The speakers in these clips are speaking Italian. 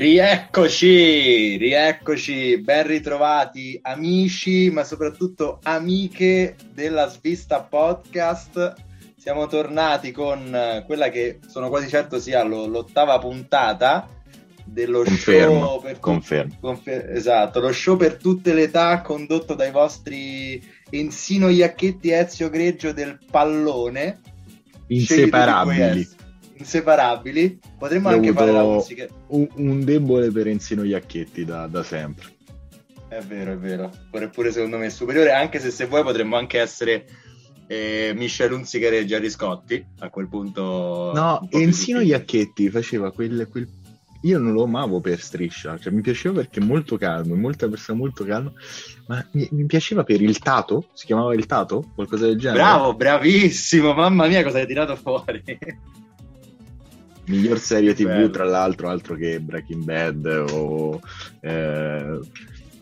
Rieccoci, rieccoci, ben ritrovati amici, ma soprattutto amiche della Svista Podcast. Siamo tornati con quella che sono quasi certo sia l'ottava puntata dello confermo, show per confermo. Confer- esatto, lo show per tutte le età condotto dai vostri Ensino Iacchetti e Ezio Greggio del pallone. Inseparabili inseparabili. Potremmo anche fare la musica. Un, un debole per Enzino Iacchetti da, da, sempre. È vero, è vero. Pure, pure secondo me è superiore, anche se se vuoi potremmo anche essere eh, Michel Unziger e Gerry Scotti. A quel punto... No, Enzino Iacchetti faceva quel, quel io non lo amavo per striscia, cioè mi piaceva perché molto calmo, molta persona molto calma, ma mi, mi, piaceva per il Tato, si chiamava il Tato, qualcosa del genere. Bravo, bravissimo, mamma mia cosa hai tirato fuori. Miglior serie TV, Bello. tra l'altro, altro che Breaking Bad o eh,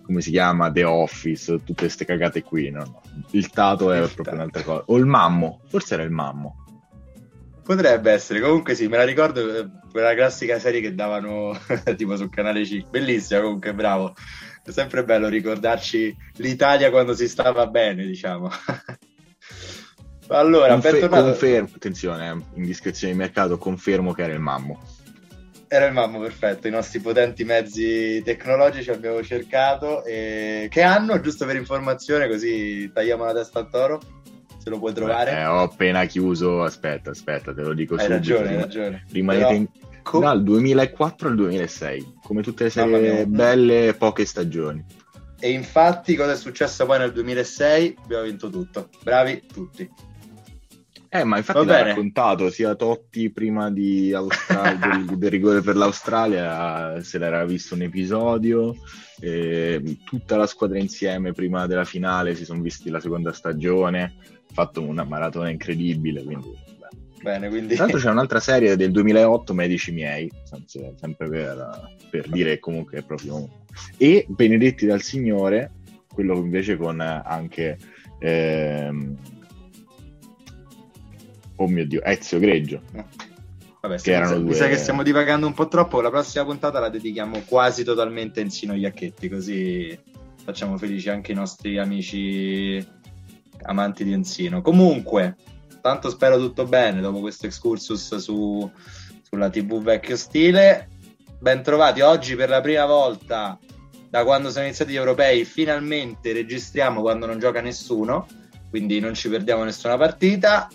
come si chiama The Office, tutte queste cagate qui. No? no. Il Tato è il proprio tato. un'altra cosa. O il Mammo, forse era il Mammo. Potrebbe essere, comunque sì, me la ricordo eh, quella classica serie che davano tipo sul canale C. Bellissima, comunque, bravo. È sempre bello ricordarci l'Italia quando si stava bene, diciamo. Allora, Confer- tornato... confermo, attenzione, eh, indiscrezione di mercato, confermo che era il mammo. Era il mammo, perfetto, i nostri potenti mezzi tecnologici abbiamo cercato e... che hanno, giusto per informazione, così tagliamo la testa al toro, se lo puoi trovare. Eh, ho appena chiuso, aspetta, aspetta, te lo dico hai subito. Ragione, hai ragione, Rimanete Però... in... Com- dal 2004 al 2006, come tutte le serie belle, poche stagioni. E infatti cosa è successo poi nel 2006? Abbiamo vinto tutto. Bravi tutti. Eh, ma infatti l'ha raccontato sia Totti prima di Austra- del, del, rigore per l'Australia, se l'era visto un episodio, eh, tutta la squadra insieme prima della finale si sono visti la seconda stagione, fatto una maratona incredibile, quindi... Bene, quindi... Tra l'altro c'è un'altra serie del 2008, Medici miei, sempre per, per dire comunque è proprio... E Benedetti dal Signore, quello invece con anche... Ehm, oh mio dio, Ezio Greggio. Vabbè, che erano mi sa che stiamo divagando un po' troppo. La prossima puntata la dedichiamo quasi totalmente a Ensino Iacchetti, così facciamo felici anche i nostri amici amanti di Ensino. Comunque, tanto spero tutto bene dopo questo excursus su, sulla TV vecchio stile. Bentrovati oggi per la prima volta da quando sono iniziati gli europei. Finalmente registriamo quando non gioca nessuno, quindi non ci perdiamo nessuna partita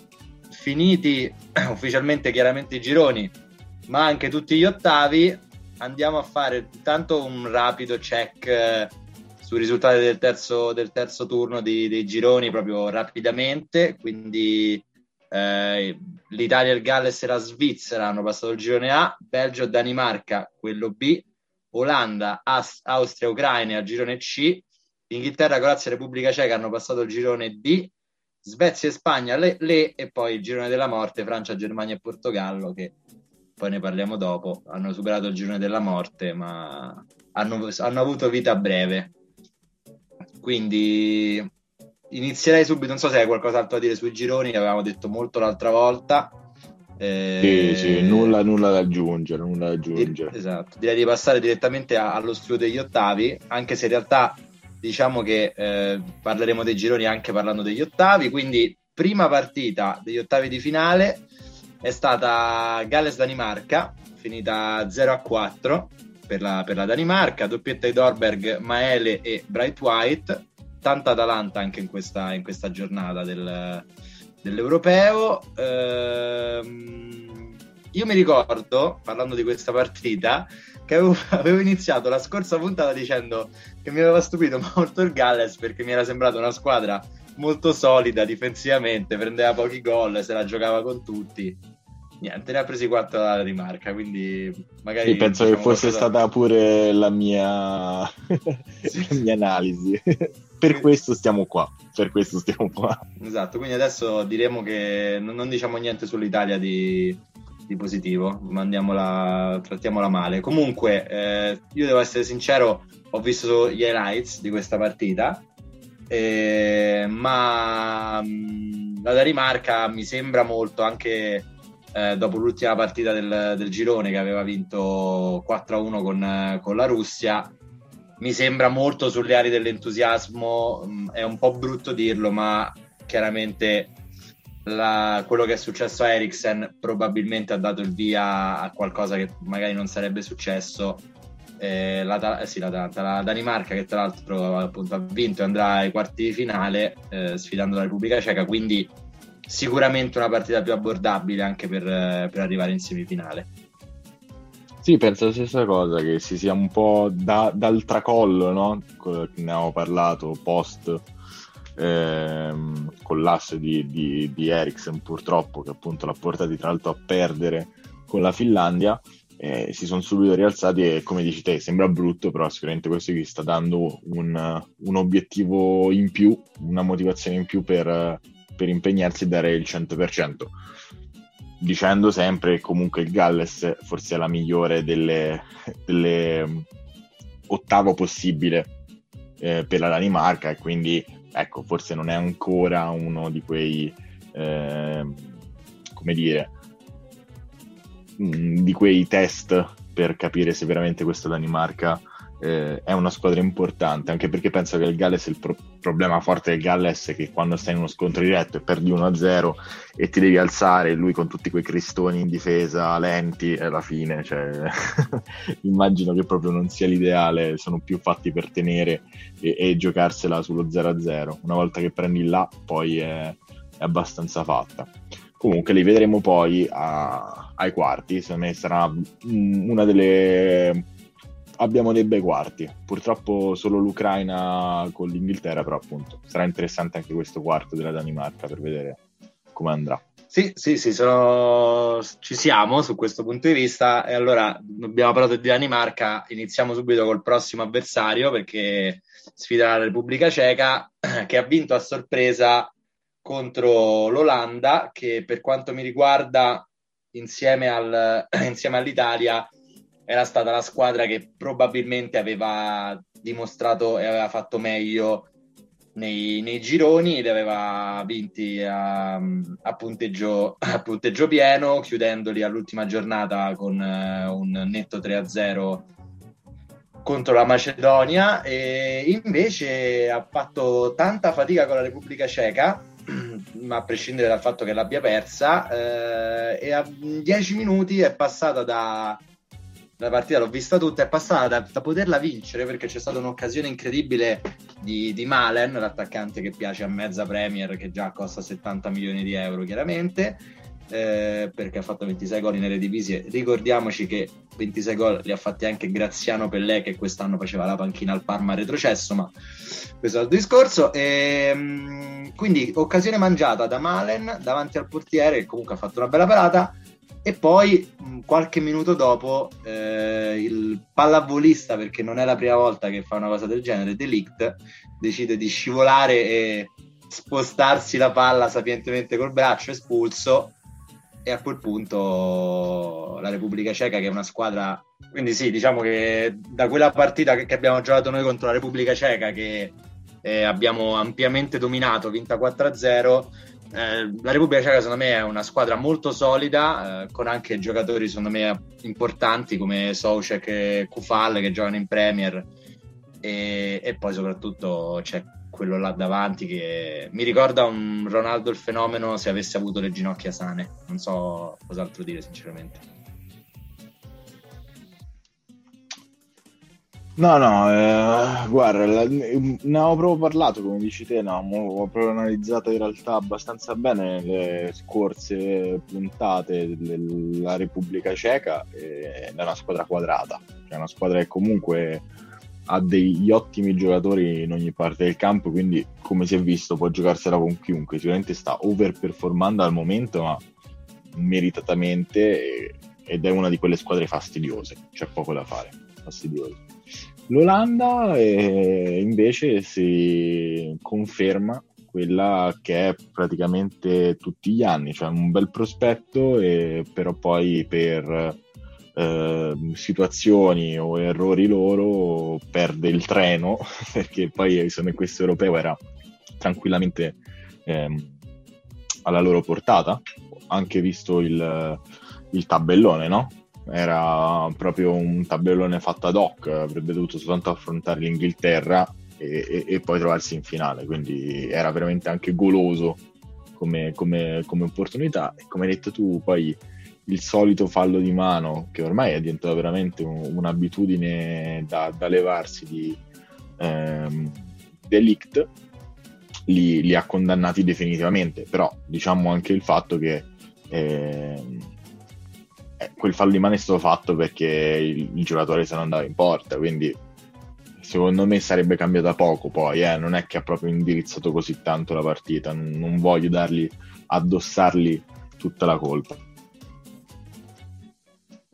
finiti ufficialmente chiaramente i gironi, ma anche tutti gli ottavi, andiamo a fare intanto un rapido check eh, sui risultati del terzo, del terzo turno di, dei gironi proprio rapidamente. Quindi eh, l'Italia, il Galles e la Svizzera hanno passato il girone A, Belgio Danimarca quello B, Olanda, As- Austria, Ucraina al girone C, Inghilterra, Croazia e Repubblica Ceca hanno passato il girone D Svezia e Spagna le, le, e poi il girone della morte Francia, Germania e Portogallo che poi ne parliamo dopo. Hanno superato il girone della morte ma hanno, hanno avuto vita breve. Quindi inizierei subito non so se hai qualcos'altro da dire sui gironi avevamo detto molto l'altra volta. Eh, sì, sì, nulla, nulla, da aggiungere, nulla da aggiungere. Esatto, direi di passare direttamente a, allo studio degli ottavi, anche se in realtà diciamo che eh, parleremo dei gironi anche parlando degli ottavi, quindi prima partita degli ottavi di finale è stata Galles-Danimarca, finita 0-4 per la, per la Danimarca, doppietta di Dorberg, Maele e Bright White, tanta Atalanta anche in questa, in questa giornata del, dell'Europeo. Ehm, io mi ricordo, parlando di questa partita, che avevo, avevo, iniziato la scorsa puntata dicendo che mi aveva stupito molto il Galles perché mi era sembrata una squadra molto solida difensivamente, prendeva pochi gol, se la giocava con tutti. Niente, ne ha presi quattro dalla rimarca, quindi magari... Sì, penso diciamo che fosse qualcosa... stata pure la mia, sì. la mia analisi. per questo stiamo qua, per questo stiamo qua. Esatto, quindi adesso diremo che non, non diciamo niente sull'Italia di, di positivo, mandiamola, trattiamola male. Comunque, eh, io devo essere sincero, ho visto gli highlights di questa partita, eh, ma mh, mm, la Danimarca mi sembra molto anche eh, dopo l'ultima partita del, del, girone che aveva vinto 4-1 con, con la Russia, mi sembra molto sulle ali dell'entusiasmo, mm, è un po' brutto dirlo, ma chiaramente la, quello che è successo a Eriksen probabilmente ha dato il via a qualcosa che magari non sarebbe successo. Eh, la, eh sì, la, la, Danimarca che tra l'altro appunto, ha vinto e andrà ai quarti di finale eh, sfidando la Repubblica Ceca, quindi sicuramente una partita più abbordabile anche per, per arrivare in semifinale. Sì, penso la stessa cosa, che si sia un po' da, dal tracollo, no? Ne abbiamo parlato post ehm, l'asse di, di, di Eriksen purtroppo, che appunto l'ha portati tra l'altro a perdere con la Finlandia. Eh, si sono subito rialzati e come dici te sembra brutto però sicuramente questo gli sta dando un, un obiettivo in più una motivazione in più per, per impegnarsi e dare il 100% dicendo sempre che comunque il Galles forse è la migliore delle, delle ottavo possibile eh, per la Danimarca e quindi ecco, forse non è ancora uno di quei, eh, come dire, mm, di quei test per capire se veramente questa Danimarca eh, è una squadra importante, anche perché penso che il Galles, il pro- problema forte del Galles è che quando stai in uno scontro diretto e perdi 1-0 e ti devi alzare, lui con tutti quei cristoni in difesa lenti, è la fine, cioè, immagino che proprio non sia l'ideale, sono più fatti per tenere e, e giocarsela sullo 0-0. Una volta che prendi là, poi è, è abbastanza fatta. Comunque li vedremo poi a, ai quarti, secondo me sarà una delle abbiamo dei bei quarti. Purtroppo solo l'Ucraina con l'Inghilterra, però appunto sarà interessante anche questo quarto della Danimarca per vedere come andrà. Sì, sì, sì, sono... ci siamo su questo punto di vista e allora abbiamo parlato di Danimarca, iniziamo subito col prossimo avversario perché sfida la Repubblica Ceca che ha vinto a sorpresa contro l'Olanda che per quanto mi riguarda insieme, al... insieme all'Italia era stata la squadra che probabilmente aveva dimostrato e aveva fatto meglio nei, nei gironi, li aveva vinti a, a, punteggio, a, punteggio, pieno, chiudendoli all'ultima giornata con uh, un netto 3-0 contro la Macedonia. E invece ha fatto tanta fatica con la Repubblica Ceca ma a prescindere dal fatto che l'abbia persa eh, e a 10 minuti è passata da la partita l'ho vista tutta, è passata da, da, poterla vincere perché c'è stata un'occasione incredibile di, di, Malen, l'attaccante che piace a mezza Premier, che già costa 70 milioni di euro chiaramente, eh, perché ha fatto 26 gol in Eredivisie. Ricordiamoci che 26 gol li ha fatti anche Graziano Pellè, che quest'anno faceva la panchina al Parma retrocesso, ma questo è il discorso. E, ehm, quindi occasione mangiata da Malen davanti al portiere, che comunque ha fatto una bella parata e poi qualche minuto dopo eh, il pallavolista, perché non è la prima volta che fa una cosa del genere, Delict, decide di scivolare e spostarsi la palla sapientemente col braccio, espulso. E a quel punto la Repubblica Ceca, che è una squadra. Quindi, sì, diciamo che da quella partita che, che abbiamo giocato noi contro la Repubblica Ceca, che eh, abbiamo ampiamente dominato, vinta 4-0 eh, la Repubblica Ceca secondo me è una squadra molto solida, eh, con anche giocatori secondo me importanti come Soucek e Kufal che giocano in Premier e, e, poi soprattutto c'è quello là davanti che mi ricorda un Ronaldo il fenomeno se avesse avuto le ginocchia sane, non so cos'altro dire sinceramente. No, no, eh, guarda, la, ne avevo proprio parlato, come dici te, no, ho proprio analizzato in realtà abbastanza bene le scorse puntate della Repubblica Ceca ed è una squadra quadrata, cioè una squadra che comunque ha degli ottimi giocatori in ogni parte del campo, quindi come si è visto può giocarsela con chiunque, sicuramente sta overperformando al momento, ma meritatamente ed è una di quelle squadre fastidiose, c'è poco da fare, fastidiose. L'Olanda invece si conferma quella che è praticamente tutti gli anni, cioè un bel prospetto, e però poi per eh, situazioni o errori loro perde il treno, perché poi insomma, questo europeo era tranquillamente eh, alla loro portata, anche visto il, il tabellone, no? Era proprio un tabellone fatto ad hoc, avrebbe dovuto soltanto affrontare l'Inghilterra e, e, e poi trovarsi in finale, quindi era veramente anche goloso come, come, come opportunità. E come hai detto tu, poi il solito fallo di mano, che ormai è diventato veramente un, un'abitudine da, da, levarsi di ehm, delict, li, li, ha condannati definitivamente. Però diciamo anche il fatto che ehm, eh, quel fallo di mano è stato fatto perché il, il giocatore se ne andava in porta, quindi secondo me sarebbe cambiata poco poi, eh? non è che ha proprio indirizzato così tanto la partita, non voglio dargli, addossargli tutta la colpa.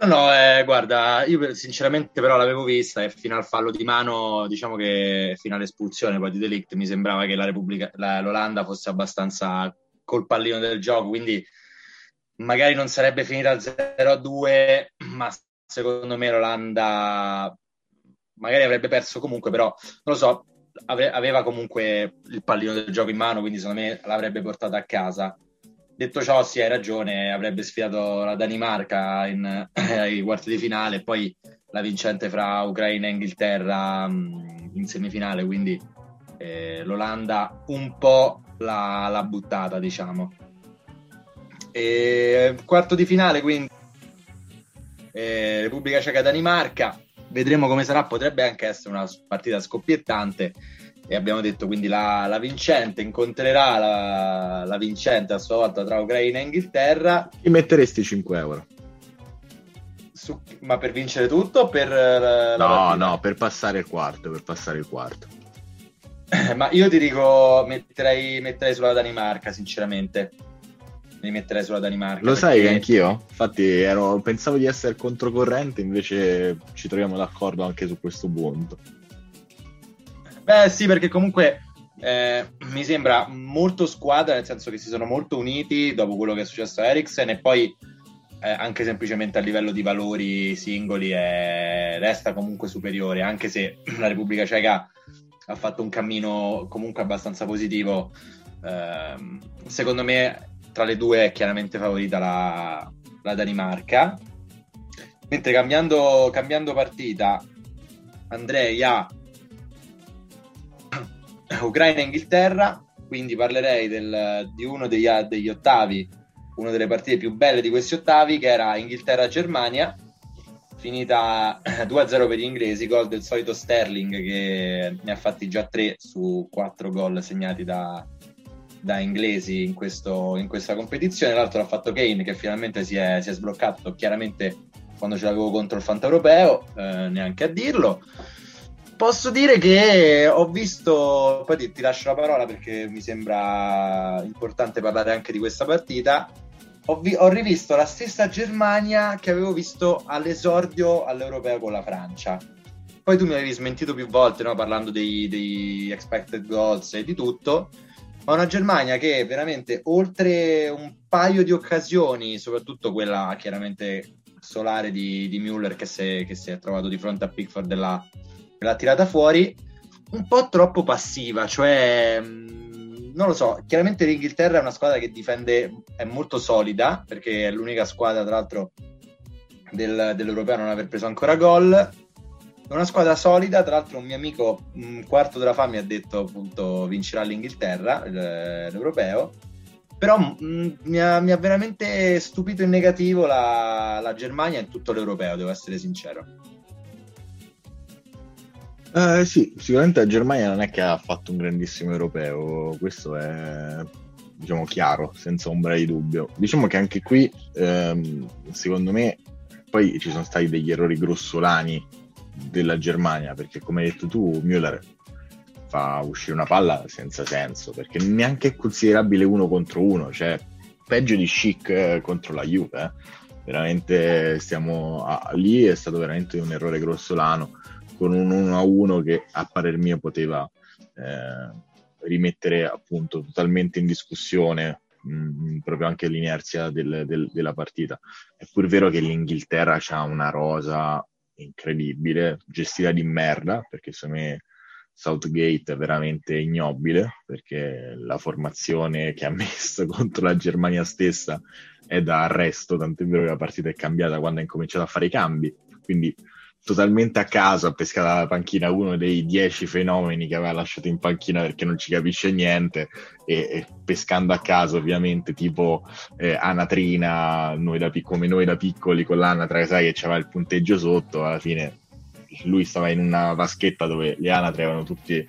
No, no, eh, guarda, io sinceramente però l'avevo vista e fino al fallo di mano, diciamo che fino all'espulsione poi di Delict mi sembrava che la Repubblica, la, l'Olanda fosse abbastanza col pallino del gioco, quindi magari non sarebbe finita al 0-2, ma secondo me l'Olanda magari avrebbe perso comunque, però non lo so, ave- aveva comunque il pallino del gioco in mano, quindi secondo me l'avrebbe portata a casa. Detto ciò, sì, hai ragione, avrebbe sfidato la Danimarca in, ai quarti di finale e poi la vincente fra Ucraina e Inghilterra mh, in semifinale, quindi eh, l'Olanda un po' l'ha, l'ha buttata, diciamo. E, quarto di finale, quindi eh, Repubblica Ceca-Danimarca vedremo come sarà, potrebbe anche essere una partita scoppiettante e abbiamo detto quindi la, la vincente incontrerà la, la, vincente a sua volta tra Ucraina e Inghilterra. Ti metteresti 5 euro? Su, ma per vincere tutto per la, No, no, per passare il quarto, per passare il quarto. ma io ti dico, metterei, metterei sulla Danimarca, sinceramente mi metterei sulla Danimarca. Lo perché... sai che anch'io? Infatti ero, pensavo di essere controcorrente, invece ci troviamo d'accordo anche su questo punto. Beh sì, perché comunque eh, mi sembra molto squadra, nel senso che si sono molto uniti dopo quello che è successo a Eriksen e poi eh, anche semplicemente a livello di valori singoli è, resta comunque superiore, anche se la Repubblica Ceca ha fatto un cammino comunque abbastanza positivo. Eh, secondo me tra le due è chiaramente favorita la, la Danimarca. Mentre cambiando, cambiando partita andrei a Ucraina e Inghilterra, quindi parlerei del, di uno degli, degli ottavi, una delle partite più belle di questi ottavi, che era Inghilterra-Germania, finita 2-0 per gli inglesi, gol del solito Sterling che ne ha fatti già 3 su 4 gol segnati da, da inglesi in, questo, in, questa competizione. L'altro l'ha fatto Kane, che finalmente si è, si è sbloccato chiaramente quando ce l'avevo contro il Fanta Europeo, eh, neanche a dirlo. Posso dire che ho visto, poi ti, ti, lascio la parola perché mi sembra importante parlare anche di questa partita. Ho, vi, ho, rivisto la stessa Germania che avevo visto all'esordio all'Europeo con la Francia. Poi tu mi avevi smentito più volte no? parlando dei, dei expected goals e di tutto ma una Germania che veramente oltre un paio di occasioni, soprattutto quella chiaramente solare di, di Müller che si, che si, è trovato di fronte a Pickford della, della tirata fuori, un po' troppo passiva, cioè mm, non lo so, chiaramente l'Inghilterra è una squadra che difende, è molto solida, perché è l'unica squadra tra l'altro del, dell'Europeo a non aver preso ancora gol, è una squadra solida, tra l'altro un mio amico, un quarto della fa, mi ha detto appunto vincerà l'Inghilterra, l'Europeo, però mh, mm, mi, ha, mi, ha, veramente stupito in negativo la, la, Germania in tutto l'Europeo, devo essere sincero. Eh, sì, sicuramente la Germania non è che ha fatto un grandissimo europeo, questo è diciamo chiaro, senza ombra di dubbio. Diciamo che anche qui, ehm, secondo me, poi ci sono stati degli errori grossolani della Germania, perché come hai detto tu, Müller fa uscire una palla senza senso, perché neanche è considerabile uno contro uno, cioè peggio di Chic eh, contro la Juve. Eh. Veramente stiamo a, lì è stato veramente un errore grossolano con un 1-1 che a parer mio poteva eh, rimettere appunto totalmente in discussione mh, mm, proprio anche l'inerzia del, del, della partita. È pur vero che l'Inghilterra ha una rosa incredibile, gestita di merda, perché secondo me Southgate è veramente ignobile perché la formazione che ha messo contro la Germania stessa è da arresto, tant'è vero che la partita è cambiata quando ha incominciato a fare i cambi, quindi totalmente a caso ha pescato dalla panchina uno dei dieci fenomeni che aveva lasciato in panchina perché non ci capisce niente e, e pescando a caso ovviamente tipo eh, anatrina noi da, come noi da piccoli con l'anatra sai che c'era il punteggio sotto alla fine lui stava in una vaschetta dove le anatre avevano tutti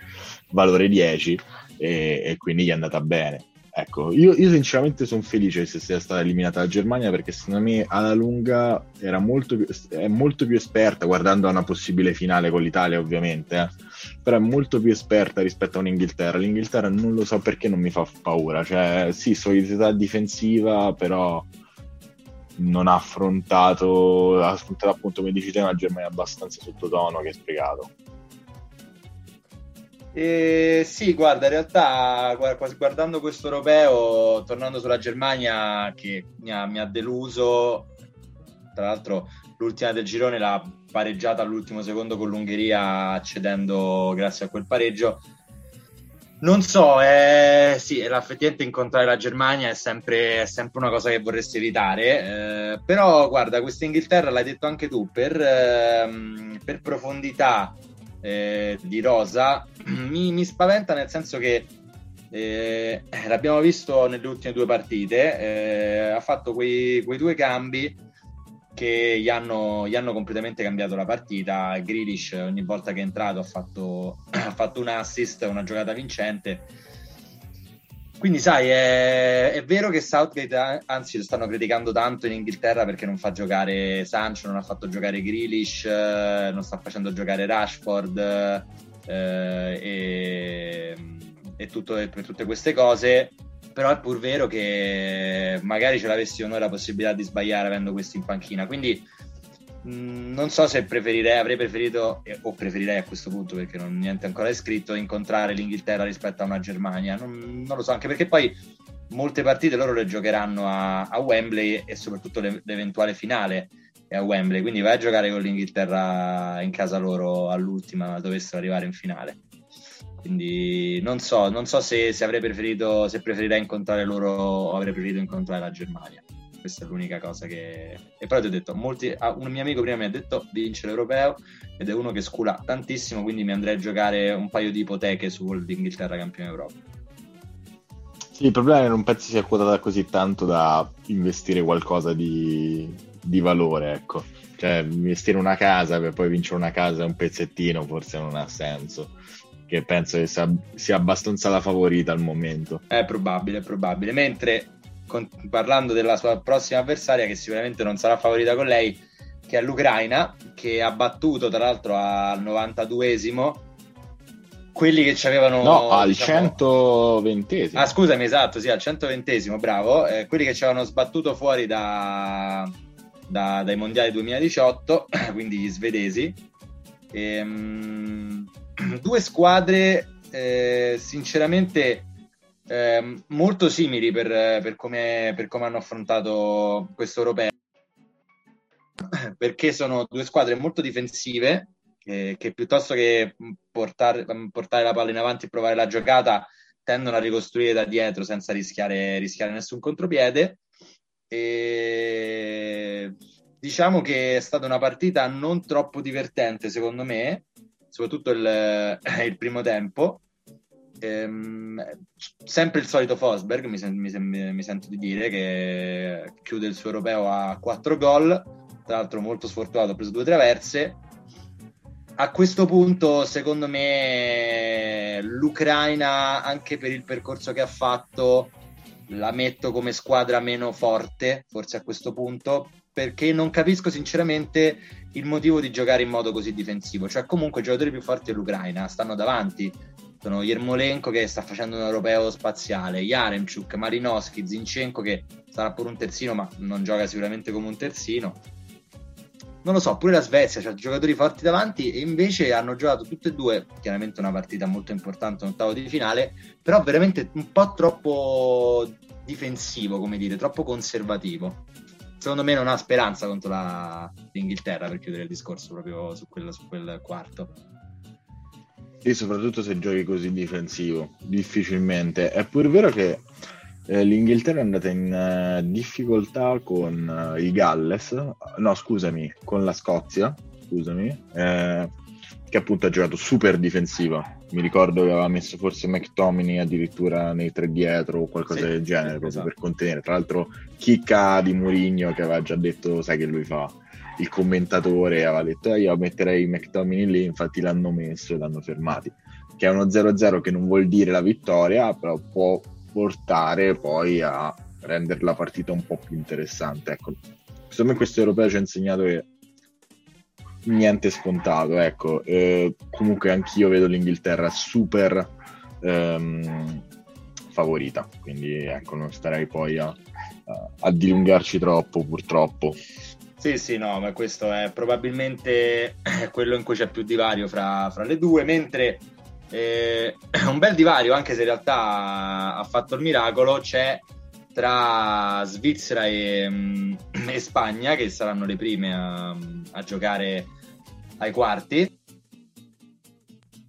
valore 10 e, e quindi gli è andata bene Ecco, io, io sinceramente sono felice se sia stata eliminata la Germania perché secondo me alla lunga era molto più, è molto più esperta guardando a una possibile finale con l'Italia ovviamente, eh. però è molto più esperta rispetto a un'Inghilterra. L'Inghilterra non lo so perché non mi fa paura, cioè sì, solidità difensiva, però non ha affrontato, ha affrontato appunto come dici te una Germania abbastanza sottotono che è spiegato. Eh, sì, guarda, in realtà guardando questo europeo, tornando sulla Germania che mi ha, mi ha deluso, tra l'altro l'ultima del girone l'ha pareggiata all'ultimo secondo con l'Ungheria accedendo grazie a quel pareggio. Non so, eh, sì, effettivamente incontrare la Germania è sempre, è sempre, una cosa che vorresti evitare, eh, però guarda, questa Inghilterra l'hai detto anche tu, per, eh, per profondità eh, di Rosa mi, mi, spaventa nel senso che eh, l'abbiamo visto nelle ultime due partite, eh, ha fatto quei, quei, due cambi che gli hanno, gli hanno, completamente cambiato la partita. Grealish ogni volta che è entrato ha fatto, ha fatto un assist, una giocata vincente quindi, sai, è, è, vero che Southgate, anzi, lo stanno criticando tanto in Inghilterra perché non fa giocare Sancho, non ha fatto giocare Grealish, eh, non sta facendo giocare Rashford eh, e, e, tutto, per tutte queste cose. Però è pur vero che magari ce l'avessimo noi la possibilità di sbagliare avendo questi in panchina. Quindi Mm, non so se preferirei, avrei preferito, o preferirei a questo punto perché non niente ancora è scritto, incontrare l'Inghilterra rispetto a una Germania. Non, non lo so, anche perché poi molte partite loro le giocheranno a, a Wembley e soprattutto le, l'eventuale finale è a Wembley. Quindi vai a giocare con l'Inghilterra in casa loro all'ultima, dovessero arrivare in finale. Quindi non so, non so se, se avrei preferito, se preferirei incontrare loro o avrei preferito incontrare la Germania questa è l'unica cosa che... E poi ti ho detto, molti... ah, un mio amico prima mi ha detto vince l'Europeo ed è uno che scula tantissimo, quindi mi andrei a giocare un paio di ipoteche sull'Inghilterra campione Europa. Sì, il problema è che non penso sia quotata così tanto da investire qualcosa di, di valore, ecco. Cioè, investire una casa per poi vincere una casa e un pezzettino forse non ha senso che penso che sia, abbastanza la favorita al momento. È probabile, è probabile. Mentre con, parlando della sua prossima avversaria, che sicuramente non sarà favorita con lei, che è l'Ucraina, che ha battuto tra l'altro al 92esimo quelli che ci avevano no al diciamo... 120esimo ah scusami esatto sì al 120esimo bravo. Eh, quelli che ci avevano sbattuto fuori da, da, dai mondiali 2018 quindi gli svedesi. Ehm, due squadre eh, sinceramente eh, molto simili per, per, come, per come hanno affrontato questo europeo. Perché sono due squadre molto difensive eh, che piuttosto che portare, portare, la palla in avanti e provare la giocata tendono a ricostruire da dietro senza rischiare, rischiare nessun contropiede. E diciamo che è stata una partita non troppo divertente secondo me soprattutto il, il primo tempo Ehm, sempre il solito Fosberg, mi, sen- mi, sen- mi, sento di dire, che chiude il suo europeo a 4 gol, tra l'altro molto sfortunato, ha preso due traverse. A questo punto, secondo me, l'Ucraina, anche per il percorso che ha fatto, la metto come squadra meno forte, forse a questo punto, perché non capisco sinceramente il motivo di giocare in modo così difensivo. Cioè, comunque, i giocatori più forti dell'Ucraina stanno davanti sono Yermolenko che sta facendo un europeo spaziale, Yaremchuk, Marinowski, Zinchenko che sarà pure un terzino ma non gioca sicuramente come un terzino. Non lo so, pure la Svezia ha giocatori forti davanti e invece hanno giocato tutte e due, chiaramente una partita molto importante, un ottavo di finale, però veramente un po' troppo difensivo, come dire, troppo conservativo. Secondo me non ha speranza contro la... l'Inghilterra per chiudere il discorso proprio su quel, su quel quarto. E soprattutto se giochi così difensivo, difficilmente. È pur vero che eh, l'Inghilterra è andata in uh, difficoltà con uh, il Galles, no scusami, con la Scozia, scusami, eh, che appunto ha giocato super difensiva. Mi ricordo che aveva messo forse McTominay addirittura nei tre dietro o qualcosa sì, del genere, proprio esatto. per contenere. Tra l'altro chicca di Mourinho che aveva già detto, sai che lui fa il commentatore aveva detto eh, io metterei McTominay lì, infatti l'hanno messo e l'hanno fermati. Che è uno 0-0 che non vuol dire la vittoria, però può portare poi a rendere la partita un po' più interessante. Ecco, secondo me questo europeo ci ha insegnato che niente scontato, ecco. Eh, comunque anch'io vedo l'Inghilterra super ehm, favorita, quindi ecco, non starei poi a, a, a dilungarci troppo purtroppo. Sì, sì, no, ma questo è probabilmente quello in cui c'è più divario fra, fra le due, mentre eh, un bel divario, anche se in realtà ha fatto il miracolo, c'è tra Svizzera e, mm, e Spagna, che saranno le prime a, a giocare ai quarti.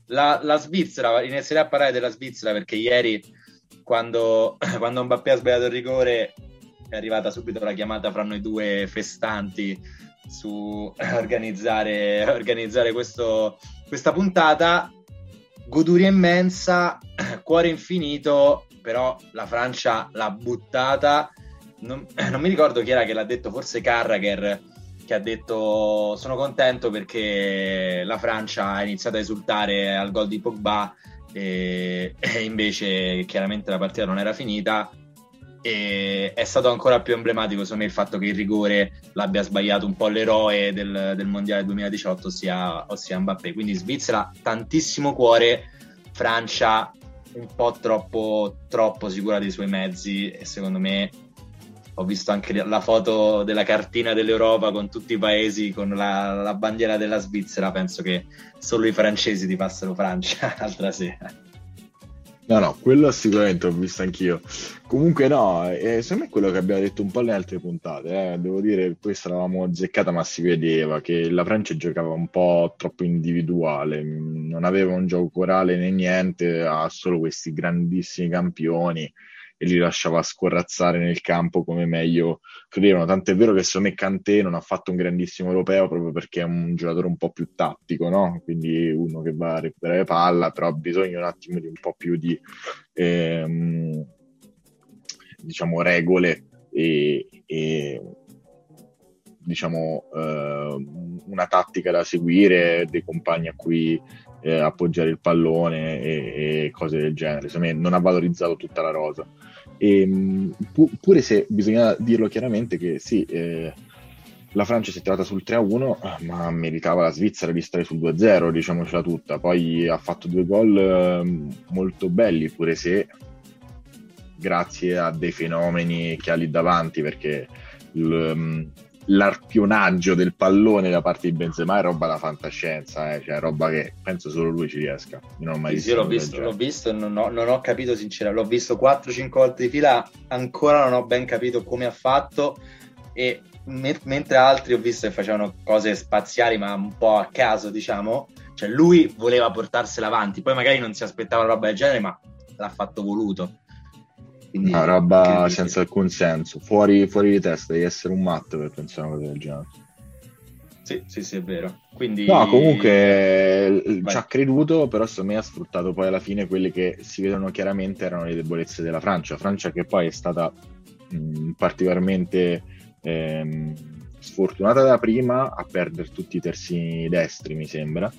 La, la, Svizzera, inizierei a parlare della Svizzera perché ieri, quando, quando Mbappé ha sbagliato il rigore, è arrivata subito la chiamata fra noi due festanti su organizzare, organizzare questo, questa puntata. Goduria immensa, cuore infinito, però la Francia l'ha buttata. Non, non, mi ricordo chi era che l'ha detto, forse Carragher, che ha detto sono contento perché la Francia ha iniziato a esultare al gol di Pogba e, e invece chiaramente la partita non era finita e è stato ancora più emblematico secondo me il fatto che il rigore l'abbia sbagliato un po' l'eroe del, del mondiale 2018 ossia, ossia Mbappé. Quindi Svizzera tantissimo cuore Francia un po' troppo, troppo sicura dei suoi mezzi. E secondo me ho visto anche la foto della cartina dell'Europa con tutti i paesi con la, la bandiera della Svizzera. Penso che solo i francesi ti passano Francia l'altra sera No, no, quello sicuramente ho visto anch'io. Comunque no, eh, secondo me è quello che abbiamo detto un po' nelle altre puntate, eh. devo dire, questa l'avevamo azzeccata ma si vedeva che la Francia giocava un po' troppo individuale, non aveva un gioco corale né niente, ha solo questi grandissimi campioni e li lasciava scorrazzare nel campo come meglio credevano. Tant'è vero che secondo me Kanté non ha fatto un grandissimo europeo proprio perché è un giocatore un po' più tattico, no? Quindi uno che va a recuperare palla, però ha bisogno un attimo di un po' più di ehm, diciamo regole e, e diciamo eh, una tattica da seguire, dei compagni a cui eh, appoggiare il pallone e, e, cose del genere. Secondo me non ha valorizzato tutta la rosa. E, ehm, pu- pure se bisogna dirlo chiaramente che sì, eh, la Francia si è trovata sul 3-1, ma meritava la Svizzera di stare sul 2-0, diciamocela tutta. Poi ha fatto due gol eh, molto belli, pure se grazie a dei fenomeni che ha lì davanti, perché il, l'arpionaggio del pallone da parte di Benzema è roba da fantascienza, eh? cioè roba che penso solo lui ci riesca. Io non ho mai sì, visto. Sì, l'ho visto, l'ho visto e non ho, non ho capito sinceramente, l'ho visto 4-5 volte di fila, ancora non ho ben capito come ha fatto e me- mentre altri ho visto che facevano cose spaziali ma un po' a caso diciamo, cioè lui voleva portarsela avanti, poi magari non si aspettava roba del genere ma l'ha fatto voluto. Quindi, una roba senza alcun senso, fuori, fuori, di testa, devi essere un matto per pensare a una cosa del genere. Sì, sì, sì, è vero. Quindi... No, comunque Vai. ci ha creduto, però secondo me ha sfruttato poi alla fine quelle che si vedono chiaramente erano le debolezze della Francia. Francia che poi è stata mh, particolarmente ehm, sfortunata da prima a perdere tutti i terzini destri, mi sembra,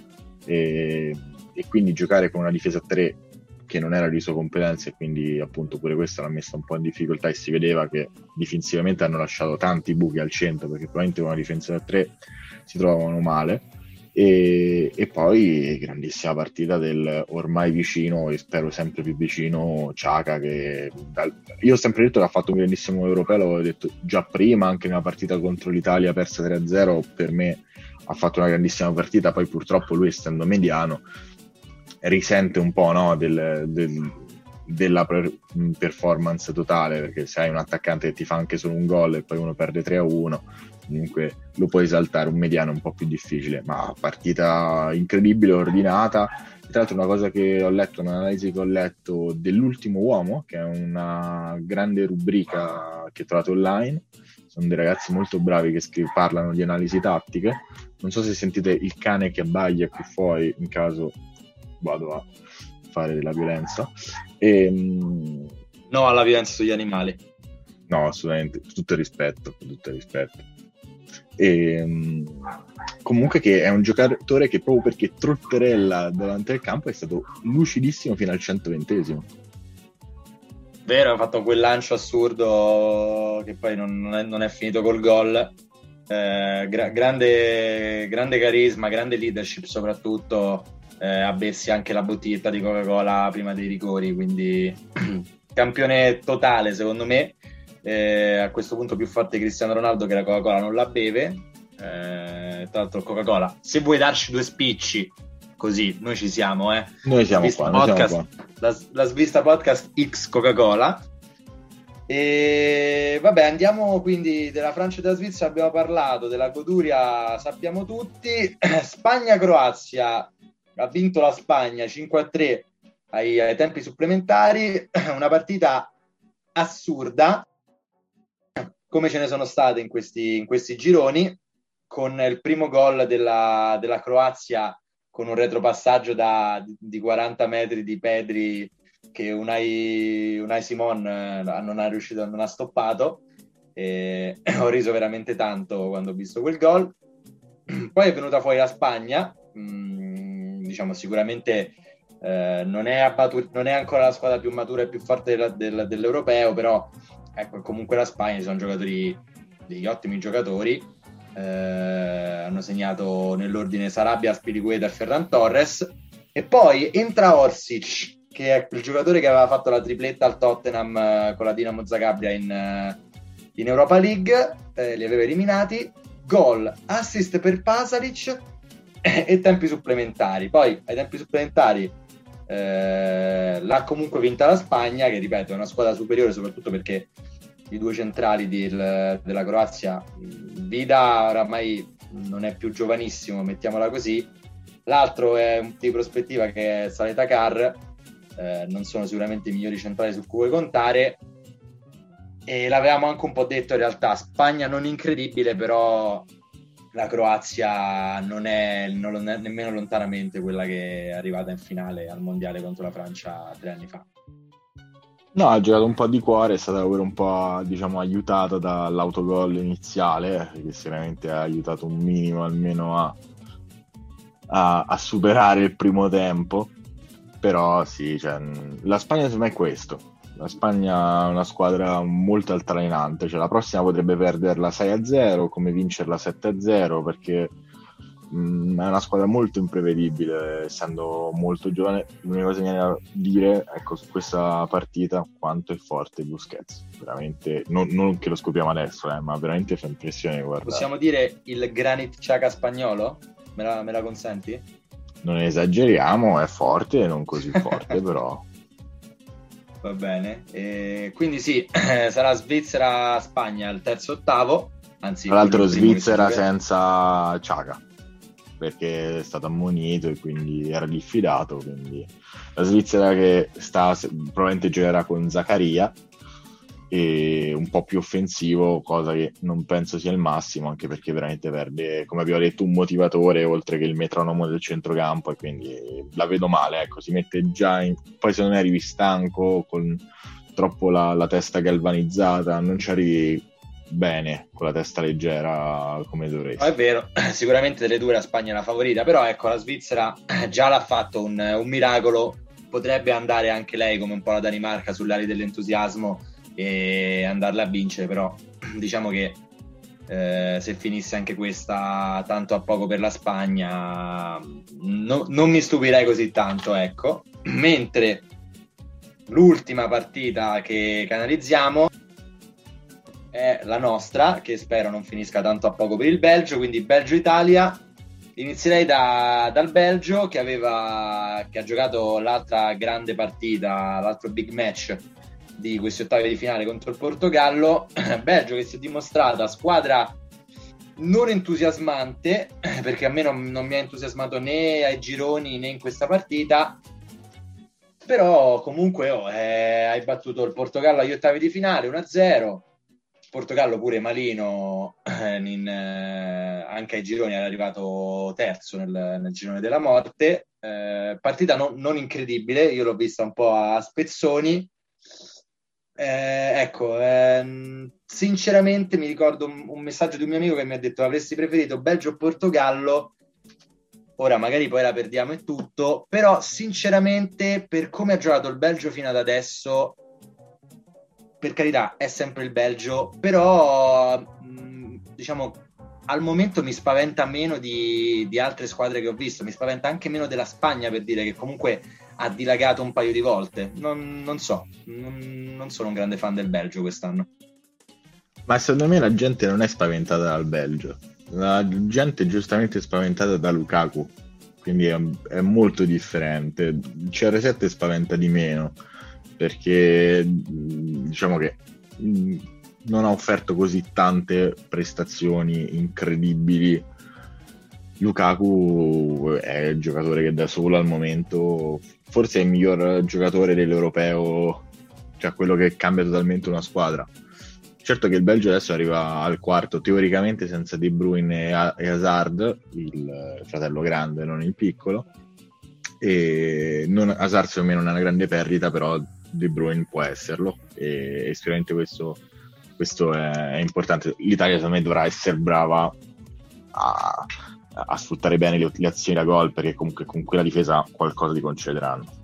e, e quindi giocare con una difesa a 3 che non era di sua competenza e quindi appunto pure questa l'ha messa un po' in difficoltà e si vedeva che difensivamente hanno lasciato tanti buchi al centro perché probabilmente con una difesa da 3 si trovavano male. E, e, poi grandissima partita del ormai vicino e spero sempre più vicino Ciaca che dal... io ho sempre detto che ha fatto un grandissimo europeo l'avevo detto già prima anche nella partita contro l'Italia persa 3-0 per me ha fatto una grandissima partita poi purtroppo lui essendo mediano risente un po' no, del, del, della performance totale, perché se hai un attaccante che ti fa anche solo un gol e poi uno perde 3 a 1, comunque lo puoi esaltare, un mediano un po' più difficile, ma partita incredibile, ordinata, tra l'altro una cosa che ho letto, un'analisi che ho letto dell'ultimo uomo, che è una grande rubrica che trovate online, sono dei ragazzi molto bravi che scri- parlano di analisi tattiche. Non so se sentite il cane che abbaglia qui fuori, in caso vado a fare della violenza. E, ehm, no alla violenza sugli animali. No, assolutamente, tutto il rispetto, tutto il rispetto. E, ehm, comunque che è un giocatore che proprio perché trotterella davanti al campo è stato lucidissimo fino al 120esimo. Vero, ha fatto quel lancio assurdo che poi non, non, è, non è, finito col gol. Eh, gra- grande, grande, carisma, grande leadership soprattutto. Eh, ha bessi anche la bottiglietta di Coca-Cola prima dei rigori, quindi campione totale secondo me eh, a questo punto più forte Cristiano Ronaldo che la Coca-Cola non la beve. Eh, tra l'altro Coca-Cola, se vuoi darci due spicci, così noi ci siamo, eh. Noi siamo qua, podcast, siamo qua. La, la svista podcast X Coca-Cola. E vabbè, andiamo quindi della Francia e della Svizzera. Abbiamo parlato della goduria, sappiamo tutti. Spagna-Croazia ha vinto la Spagna 5-3 ai, ai tempi supplementari. Una partita assurda come ce ne sono state in questi, in questi gironi, con il primo gol della, della Croazia con un retropassaggio da, di 40 metri di Pedri che Unai, Unai Simon eh, non ha riuscito, non ha stoppato. E ho riso veramente tanto quando ho visto quel gol. Poi è venuta fuori la Spagna, mm, diciamo sicuramente eh, non, è abbatu- non, è ancora la squadra più matura e più forte della, del, dell'europeo, però ecco, comunque la Spagna sono giocatori, degli ottimi giocatori. Eh, hanno segnato nell'ordine Sarabia, Spirigueta e Ferran Torres. E poi entra Orsic, che è il giocatore che aveva fatto la tripletta al Tottenham eh, con la Dinamo Zagabria in, eh, in Europa League, eh, li aveva eliminati. Gol, assist per Pasalic e tempi supplementari. Poi ai tempi supplementari eh, l'ha comunque vinta la Spagna, che ripeto è una squadra superiore soprattutto perché i due centrali del, della Croazia, Vida oramai non è più giovanissimo, mettiamola così, l'altro è di prospettiva che è Saleta Car, eh, non sono sicuramente i migliori centrali su cui contare, e l'avevamo anche un po' detto in realtà, Spagna non incredibile, però la Croazia non è, non è, nemmeno lontanamente quella che è arrivata in finale al mondiale contro la Francia tre anni fa. No, ha giocato un po' di cuore, è stata pure un po' diciamo, aiutata dall'autogol iniziale, che sicuramente ha aiutato un minimo almeno a, a, a superare il primo tempo. Però sì, cioè, la Spagna secondo me è questo la Spagna è una squadra molto altalenante, cioè la prossima potrebbe perderla 6-0 come vincerla 7-0 perché mh, mm, è una squadra molto imprevedibile essendo molto giovane. L'unica cosa che mi viene da dire ecco, su questa partita quanto è forte Busquets, veramente non, non che lo scopriamo adesso, eh, ma veramente fa impressione guardare. Possiamo dire il Granit Xhaka spagnolo? Me la, me la consenti? Non esageriamo, è forte, non così forte però va bene. E quindi sì, sarà Svizzera-Spagna il terzo ottavo. Anzi, Tra l'altro Svizzera senza Ciaga, perché è stato ammonito e quindi era diffidato. Quindi la Svizzera che sta, probabilmente giocherà con Zaccaria e un po' più offensivo, cosa che non penso sia il massimo, anche perché veramente perde, come abbiamo detto, un motivatore oltre che il metronomo del centrocampo e quindi la vedo male, ecco, si mette già in... poi se non arrivi stanco, con troppo la, la testa galvanizzata, non ci arrivi bene con la testa leggera come dovresti. è vero, sicuramente delle due la Spagna è la favorita, però ecco la Svizzera già l'ha fatto un, un miracolo, potrebbe andare anche lei come un po' la Danimarca sull'ali dell'entusiasmo e andarla a vincere, però diciamo che eh, se finisse anche questa tanto a poco per la Spagna no, non mi stupirei così tanto, ecco. Mentre l'ultima partita che canalizziamo è la nostra, che spero non finisca tanto a poco per il Belgio, quindi Belgio-Italia. Inizierei da, dal Belgio che, aveva, che ha giocato l'altra grande partita, l'altro big match di questi ottavi di finale contro il Portogallo. Belgio che si è dimostrata squadra non entusiasmante, perché a me non, non mi ha entusiasmato né ai gironi né in questa partita, però comunque oh, eh, hai battuto il Portogallo agli ottavi di finale 1-0 Portogallo pure malino in, eh, anche ai gironi era arrivato terzo nel, nel girone della morte eh, partita non, non, incredibile io l'ho vista un po' a spezzoni eh, ecco ehm, sinceramente mi ricordo un, un, messaggio di un mio amico che mi ha detto avresti preferito Belgio o Portogallo? Ora magari poi la perdiamo e tutto, però sinceramente per come ha giocato il Belgio fino ad adesso, per carità è sempre il Belgio, però mh, diciamo al momento mi spaventa meno di, di, altre squadre che ho visto, mi spaventa anche meno della Spagna per dire che comunque ha dilagato un paio di volte, non, non so, non, non sono un grande fan del Belgio quest'anno. Ma secondo me la gente non è spaventata dal Belgio la gente è giustamente spaventata da Lukaku, quindi è, è molto differente. Il CR7 spaventa di meno perché diciamo che non ha offerto così tante prestazioni incredibili. Lukaku è il giocatore che da solo al momento forse è il miglior giocatore dell'europeo, cioè quello che cambia totalmente una squadra. Certo che il Belgio adesso arriva al quarto, teoricamente senza De Bruyne e Hazard, il fratello grande, non il piccolo. E non, Hazard secondo me non è una grande perdita, però De Bruyne può esserlo e, e sicuramente questo, questo è, è, importante. L'Italia secondo me dovrà essere brava a, a sfruttare bene le, le azioni da gol perché comunque con quella difesa qualcosa ti concederanno.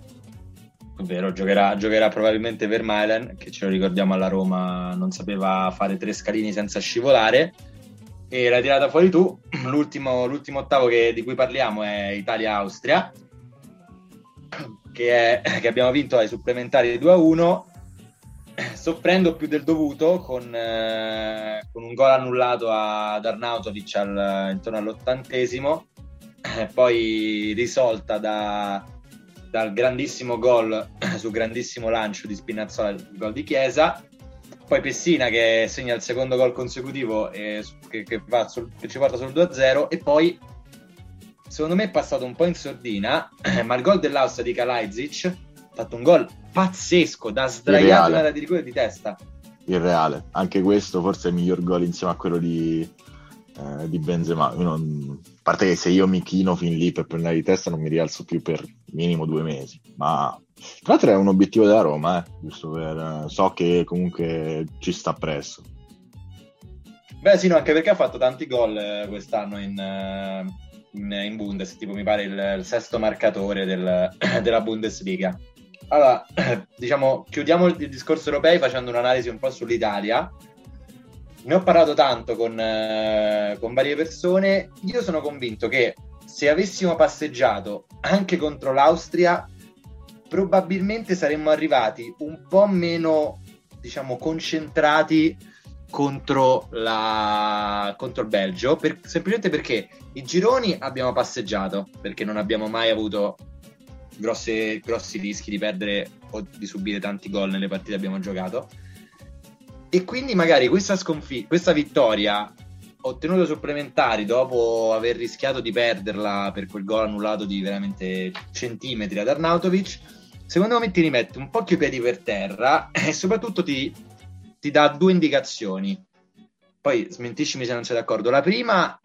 Vero, giocherà, giocherà probabilmente per Milan, che ce lo ricordiamo alla Roma, non sapeva fare tre scalini senza scivolare. E l'hai tirata fuori tu. L'ultimo, l'ultimo ottavo che, di cui parliamo è Italia-Austria, che, è, che abbiamo vinto ai supplementari 2-1, soffrendo più del dovuto con, eh, con un gol annullato ad Arnautovic al, intorno all'ottantesimo, poi risolta da dal grandissimo gol su grandissimo lancio di Spinazzola, il gol di Chiesa. Poi Pessina che segna il secondo gol consecutivo e, che, che, sul, che, ci porta sul 2-0 e poi secondo me è passato un po' in sordina, ma il gol dell'Austria di Kalajdzic ha fatto un gol pazzesco da sdraiato nella di rigore di testa. Irreale, anche questo forse è il miglior gol insieme a quello di, eh, di Benzema. Non, a parte che se io mi chino fin lì per prendere di testa non mi rialzo più per minimo due mesi. Ma tra l'altro è un obiettivo della Roma, eh, giusto per... so che comunque ci sta presso. Beh sì, no, anche perché ha fatto tanti gol eh, quest'anno in, eh, in, in, Bundes, tipo mi pare il, il sesto marcatore del, della Bundesliga. Allora, diciamo, chiudiamo il discorso europeo facendo un'analisi un po' sull'Italia. Ne ho parlato tanto con, eh, con varie persone. Io sono convinto che se avessimo passeggiato anche contro l'Austria, probabilmente saremmo arrivati un po' meno, diciamo, concentrati contro, la... contro il Belgio, per... semplicemente perché i gironi abbiamo passeggiato, perché non abbiamo mai avuto grosse, grossi rischi di perdere o di subire tanti gol nelle partite che abbiamo giocato. E quindi magari questa, sconfitta, questa vittoria ottenuto supplementari dopo aver rischiato di perderla per quel gol annullato di veramente centimetri ad Arnautovic, secondo me ti rimette un po' i piedi per terra e soprattutto ti, ti dà due indicazioni. Poi smentiscimi se non sei d'accordo. La prima,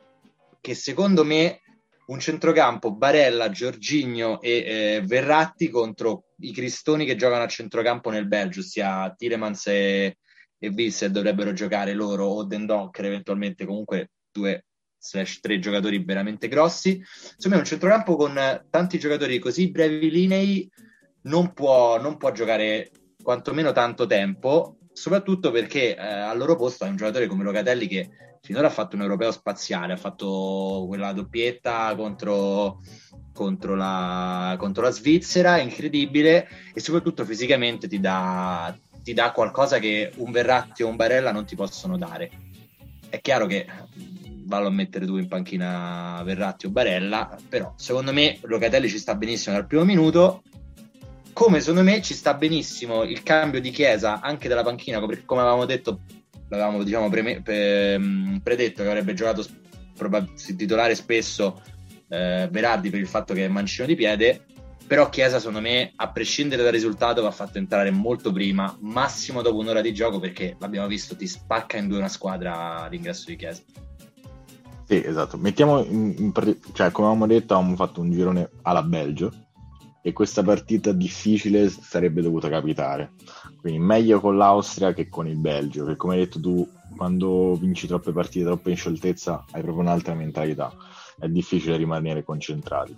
che secondo me un centrocampo Barella, Giorgigno e eh, Verratti contro i cristoni che giocano a centrocampo nel Belgio, sia Tilemans e, e Vissel dovrebbero giocare loro o Dendocker eventualmente comunque due slash tre giocatori veramente grossi. Insomma un centrocampo con tanti giocatori così brevi linei non può, non può giocare quantomeno tanto tempo soprattutto perché eh, al loro posto è un giocatore come Locatelli che finora ha fatto un europeo spaziale ha fatto quella doppietta contro contro la, contro la Svizzera, incredibile e soprattutto fisicamente ti dà, ti dà qualcosa che un Verratti o un Barella non ti possono dare. È chiaro che vallo a mettere tu in panchina Verratti o Barella, però secondo me Locatelli ci sta benissimo dal primo minuto, come secondo me ci sta benissimo il cambio di Chiesa anche dalla panchina, perché come avevamo detto, l'avevamo diciamo, pre- pre- predetto che avrebbe giocato probab- titolare spesso eh, Berardi per il fatto che è mancino di piede, però Chiesa secondo me, a prescindere dal risultato, va fatto entrare molto prima, massimo dopo un'ora di gioco, perché l'abbiamo visto, ti spacca in due una squadra l'ingresso di Chiesa. Sì, esatto. Mettiamo in, in, cioè, come avevamo detto, avevamo fatto un girone alla Belgio e questa partita difficile sarebbe dovuta capitare. Quindi meglio con l'Austria che con il Belgio, che come hai detto tu, quando vinci troppe partite, troppo in scioltezza, hai proprio un'altra mentalità. È difficile rimanere concentrati.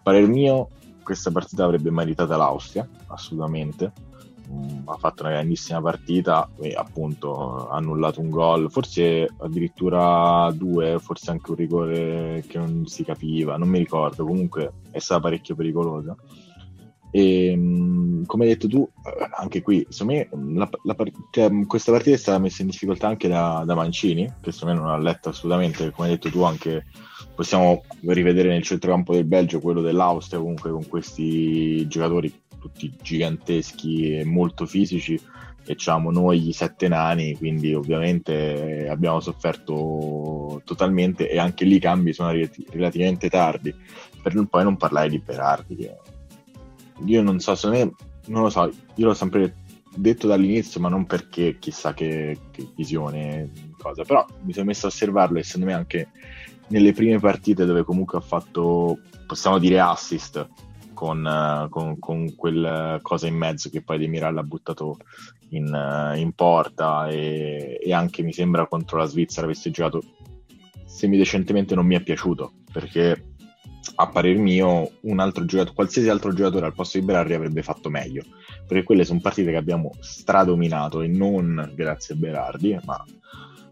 Parer mio, questa partita avrebbe meritato l'Austria, assolutamente. Mm, ha fatto una grandissima partita e appunto ha annullato un gol, forse addirittura due, forse anche un rigore che non si capiva, non mi ricordo, comunque è stata parecchio pericolosa. E mm, come hai detto tu, eh, anche qui, secondo me la, la, cioè, questa partita è stata messa in difficoltà anche da, da Mancini, che secondo me non ha letto assolutamente, come hai detto tu, anche possiamo rivedere nel centrocampo del Belgio quello dell'Austria, comunque con questi giocatori tutti giganteschi e molto fisici. E diciamo noi i sette nani, quindi ovviamente abbiamo sofferto totalmente e anche lì i cambi sono relativamente tardi, per poi non parlare di Berardi che io non so, secondo me, non lo so, io l'ho sempre detto dall'inizio, ma non perché chissà che, che visione, cosa, però mi sono messo a osservarlo e secondo me anche nelle prime partite dove comunque ha fatto, possiamo dire, assist con, con, con quel cosa in mezzo che poi Demiral ha buttato in, in porta e, e, anche mi sembra contro la Svizzera avesse giocato semidecentemente non mi è piaciuto perché a parer mio, un altro giocatore, qualsiasi altro giocatore al posto di Berardi avrebbe fatto meglio, perché quelle sono partite che abbiamo stradominato e non grazie a Berardi, ma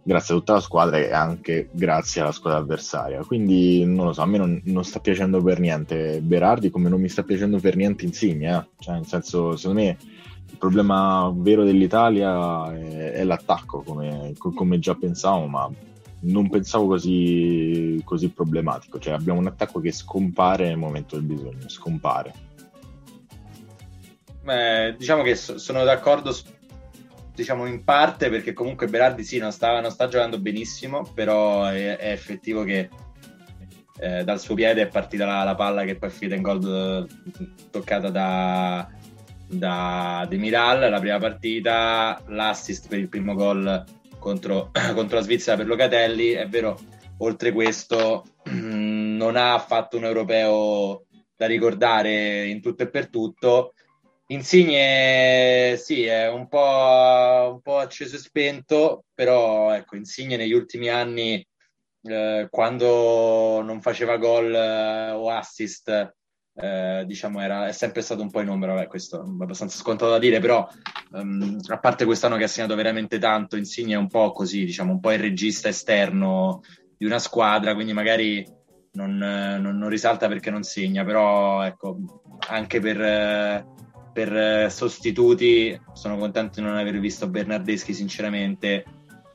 grazie a tutta la squadra e anche grazie alla squadra avversaria. Quindi non lo so, a me non, non sta piacendo per niente Berardi, come non mi sta piacendo per niente Insigne, eh? cioè nel senso, secondo me il problema vero dell'Italia è, è l'attacco, come, come già pensavo, ma non pensavo così, così problematico. Cioè, abbiamo un attacco che scompare nel momento del bisogno, scompare. Beh, diciamo che so, sono d'accordo diciamo in parte perché comunque Berardi sì non sta, non sta giocando benissimo però è, è effettivo che eh, dal suo piede è partita la, la, palla che poi è finita in gol toccata da, da Demiral la prima partita l'assist per il primo gol contro, contro la Svizzera per Locatelli. È vero, oltre questo, non ha fatto un europeo da ricordare in tutto e per tutto. Insigne sì, è un po', un po acceso e spento, però ecco, Insigne negli ultimi anni, eh, quando non faceva gol eh, o assist, eh, diciamo era, è sempre stato un po' in ombra, vabbè, questo è abbastanza scontato da dire, però um, a parte quest'anno che ha segnato veramente tanto, Insigne è un po' così, diciamo, un po' il regista esterno di una squadra, quindi magari non, non, non risalta perché non segna, però ecco, anche per, per sostituti sono contento di non aver visto Bernardeschi sinceramente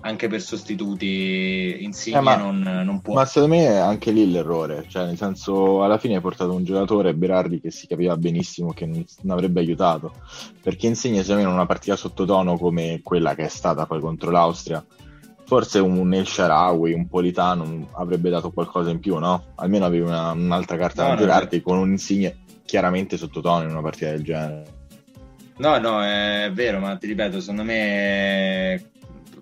anche per sostituti Insigne eh, ma, non, non, può. Ma secondo me è anche lì l'errore, cioè nel senso alla fine hai portato un giocatore Berardi che si capiva benissimo che non, non avrebbe aiutato, perché Insigne secondo me in una partita sottotono come quella che è stata poi contro l'Austria, forse un El Sharawi, un Politano avrebbe dato qualcosa in più, no? Almeno avevi una, un'altra carta no, da giocarti con un Insigne chiaramente sottotono in una partita del genere. No, no, è vero, ma ti ripeto, secondo me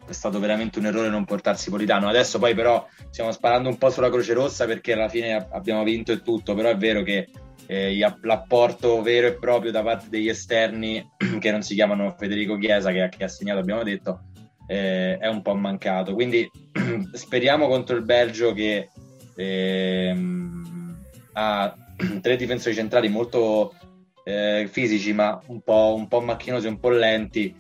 è stato veramente un errore non portarsi Politano. Adesso poi però stiamo sparando un po' sulla Croce Rossa perché alla fine abbiamo vinto e tutto, però è vero che eh, l'apporto vero e proprio da parte degli esterni che non si chiamano Federico Chiesa che, che ha segnato, abbiamo detto, eh, è un po' mancato. Quindi speriamo contro il Belgio che eh, ha tre difensori centrali molto eh, fisici ma un po', un po' macchinosi, un po' lenti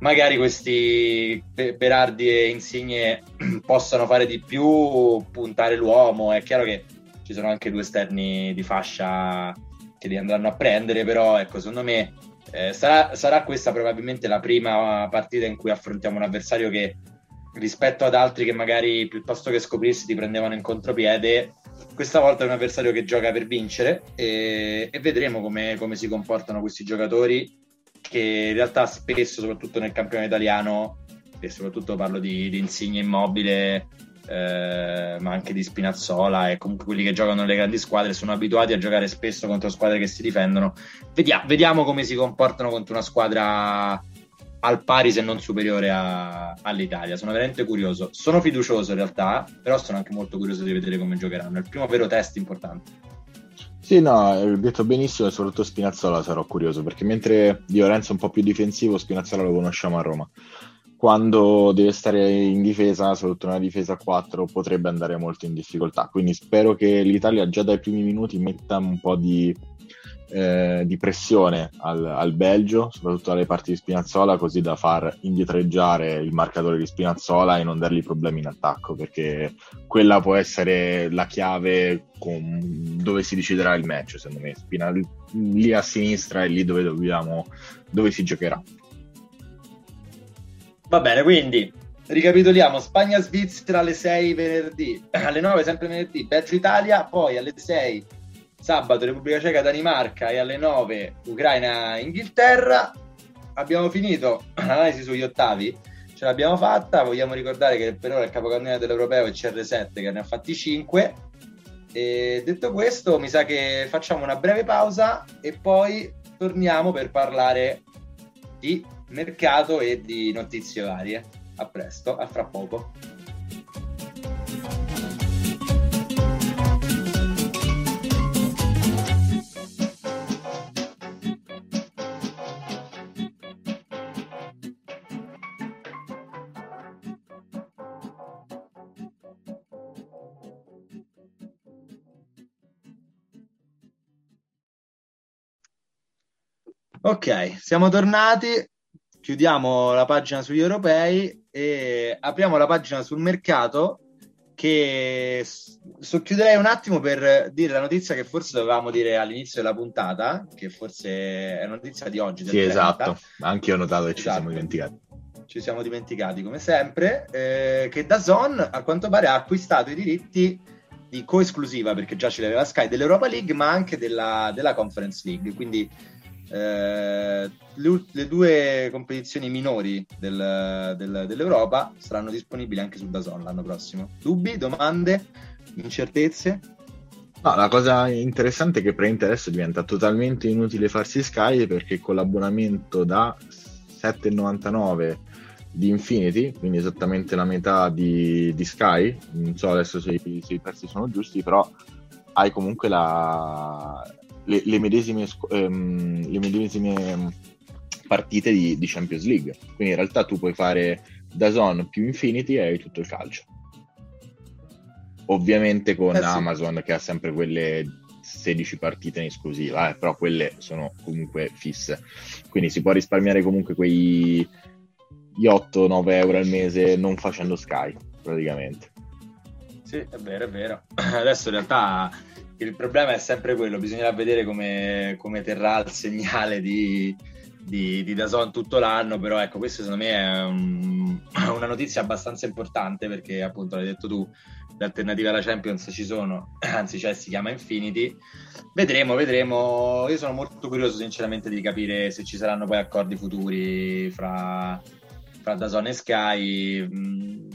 magari questi Berardi e Insigne possano fare di più, puntare l'uomo. È chiaro che ci sono anche due esterni di fascia che li andranno a prendere, però ecco, secondo me eh, sarà, sarà, questa probabilmente la prima partita in cui affrontiamo un avversario che rispetto ad altri che magari piuttosto che scoprirsi ti prendevano in contropiede, questa volta è un avversario che gioca per vincere e, e vedremo come, come si comportano questi giocatori che in realtà spesso, soprattutto nel campione italiano, e soprattutto parlo di, di Insigne Immobile, eh, ma anche di Spinazzola e comunque quelli che giocano nelle grandi squadre sono abituati a giocare spesso contro squadre che si difendono. Vediamo, vediamo come si comportano contro una squadra al pari se non superiore a, all'Italia. Sono veramente curioso. Sono fiducioso in realtà, però sono anche molto curioso di vedere come giocheranno. È il primo vero test importante. Sì, no, hai detto benissimo e soprattutto Spinazzola sarò curioso perché mentre Di Lorenzo è un po' più difensivo, Spinazzola lo conosciamo a Roma quando deve stare in difesa, soprattutto una difesa a 4, potrebbe andare molto in difficoltà. Quindi spero che l'Italia già dai primi minuti metta un po' di, eh, di pressione al, al, Belgio, soprattutto alle parti di Spinazzola, così da far indietreggiare il marcatore di Spinazzola e non dargli problemi in attacco, perché quella può essere la chiave con, dove si deciderà il match, secondo me. Spina, lì a sinistra è lì dove dobbiamo, dove si giocherà. Va bene, quindi ricapitoliamo: Spagna-Svizzera alle 6 venerdì, alle 9 sempre venerdì, Belgio-Italia, poi alle 6 sabato Repubblica Ceca-Danimarca e alle 9 Ucraina-Inghilterra. Abbiamo finito l'analisi sugli ottavi, ce l'abbiamo fatta. Vogliamo ricordare che per ora il capocannoniere dell'Europeo è CR7 che ne ha fatti 5. E detto questo, mi sa che facciamo una breve pausa e poi torniamo per parlare di mercato e di notizie varie. A presto, a fra poco. Ok, siamo tornati chiudiamo la pagina sugli europei e apriamo la pagina sul mercato che socchiuderei un attimo per dire la notizia che forse dovevamo dire all'inizio della puntata, che forse è una notizia di oggi. Sì, 30. esatto, anche io ho notato che esatto. ci siamo dimenticati. Ci siamo dimenticati come sempre, eh, che Dazon a quanto pare ha acquistato i diritti di coesclusiva, perché già ce l'aveva Sky, dell'Europa League, ma anche della, della Conference League, quindi eh, le, le, due competizioni minori del, del, dell'Europa saranno disponibili anche su Dazon l'anno prossimo. Dubbi, domande, incertezze? No, la cosa interessante è che per adesso diventa totalmente inutile farsi Sky perché con l'abbonamento da 7,99 di Infinity, quindi esattamente la metà di, di Sky, non so adesso se, se i prezzi sono giusti, però hai comunque la, le, le, medesime, ehm, le medesime partite di, di, Champions League. Quindi in realtà tu puoi fare Dazon più Infinity e hai tutto il calcio. Ovviamente con eh sì. Amazon che ha sempre quelle 16 partite in esclusiva, eh, però quelle sono comunque fisse. Quindi si può risparmiare comunque quei 8-9 euro al mese non facendo Sky, praticamente. Sì, è vero, è vero. Adesso in realtà il problema è sempre quello, bisognerà vedere come, come terrà il segnale di, di, di Dazon tutto l'anno, però ecco, questo secondo me è un, una notizia abbastanza importante perché appunto l'hai detto tu, le alternative alla Champions ci sono, anzi cioè si chiama Infinity, vedremo, vedremo, io sono molto curioso sinceramente di capire se ci saranno poi accordi futuri fra, fra Dazon e Sky. Mm,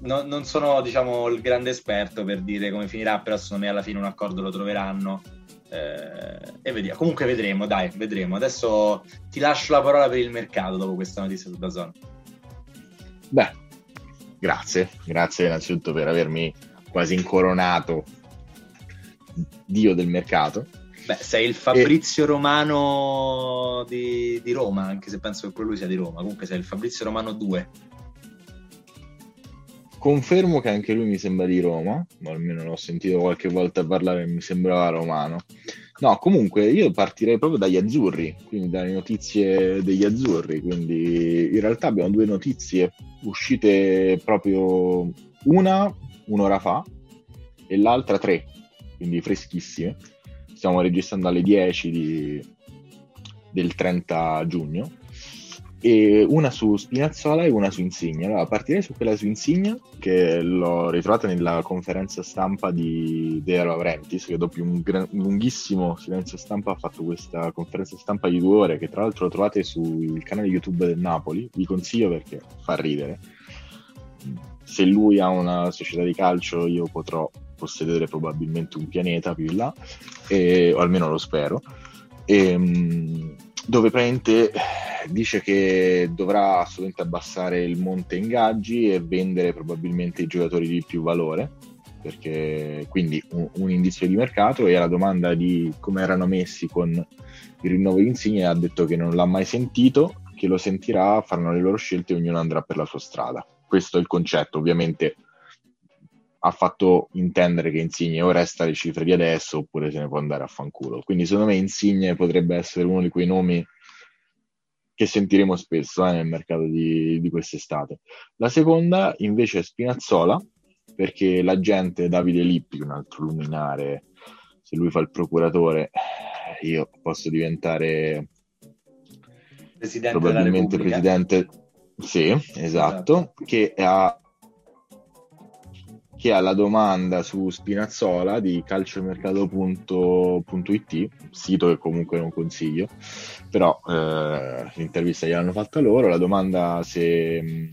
no, non sono diciamo il grande esperto per dire come finirà, però secondo me alla fine un accordo lo troveranno. Eh, e vediamo. Comunque vedremo, dai, vedremo. Adesso ti lascio la parola per il mercato dopo questa notizia su Dazon. Beh, grazie, grazie innanzitutto per avermi quasi incoronato dio del mercato. Beh, sei il Fabrizio e... Romano di, di, Roma, anche se penso che quello lui sia di Roma. Comunque sei il Fabrizio Romano 2. Confermo che anche lui mi sembra di Roma, o almeno l'ho sentito qualche volta parlare e mi sembrava romano. No, comunque io partirei proprio dagli azzurri, quindi dalle notizie degli azzurri. Quindi in realtà abbiamo due notizie uscite proprio una un'ora fa e l'altra tre, quindi freschissime. Stiamo registrando alle 10 di... del 30 giugno e una su Spinazzola e una su Insigne. Allora, partirei su quella su Insigne, che l'ho ritrovata nella conferenza stampa di De Laurentiis, che dopo un gran, lunghissimo silenzio stampa ha fatto questa conferenza stampa di due ore, che tra l'altro trovate sul canale YouTube del Napoli, vi consiglio perché fa ridere. se lui ha una società di calcio io potrò possedere probabilmente un pianeta più in là, e, o almeno lo spero, e, ehm, dove praticamente dice che dovrà assolutamente abbassare il monte ingaggi e vendere probabilmente i giocatori di più valore perché quindi un, un, indizio di mercato e alla domanda di come erano messi con il rinnovo di Insigne ha detto che non l'ha mai sentito, che lo sentirà, faranno le loro scelte e ognuno andrà per la sua strada. Questo è il concetto, ovviamente ha fatto intendere che Insigne o resta le cifre di adesso oppure se ne può andare a fanculo. Quindi secondo me Insigne potrebbe essere uno di quei nomi che sentiremo spesso eh, nel mercato di, di quest'estate. La seconda invece è Spinazzola, perché l'agente Davide Lippi, un altro luminare, se lui fa il procuratore, io posso diventare presidente probabilmente presidente. Sì, esatto, esatto. che ha che ha la domanda su Spinazzola di calciomercato.it, sito che comunque non consiglio, però eh, l'intervista gliel'hanno fatta loro, la domanda se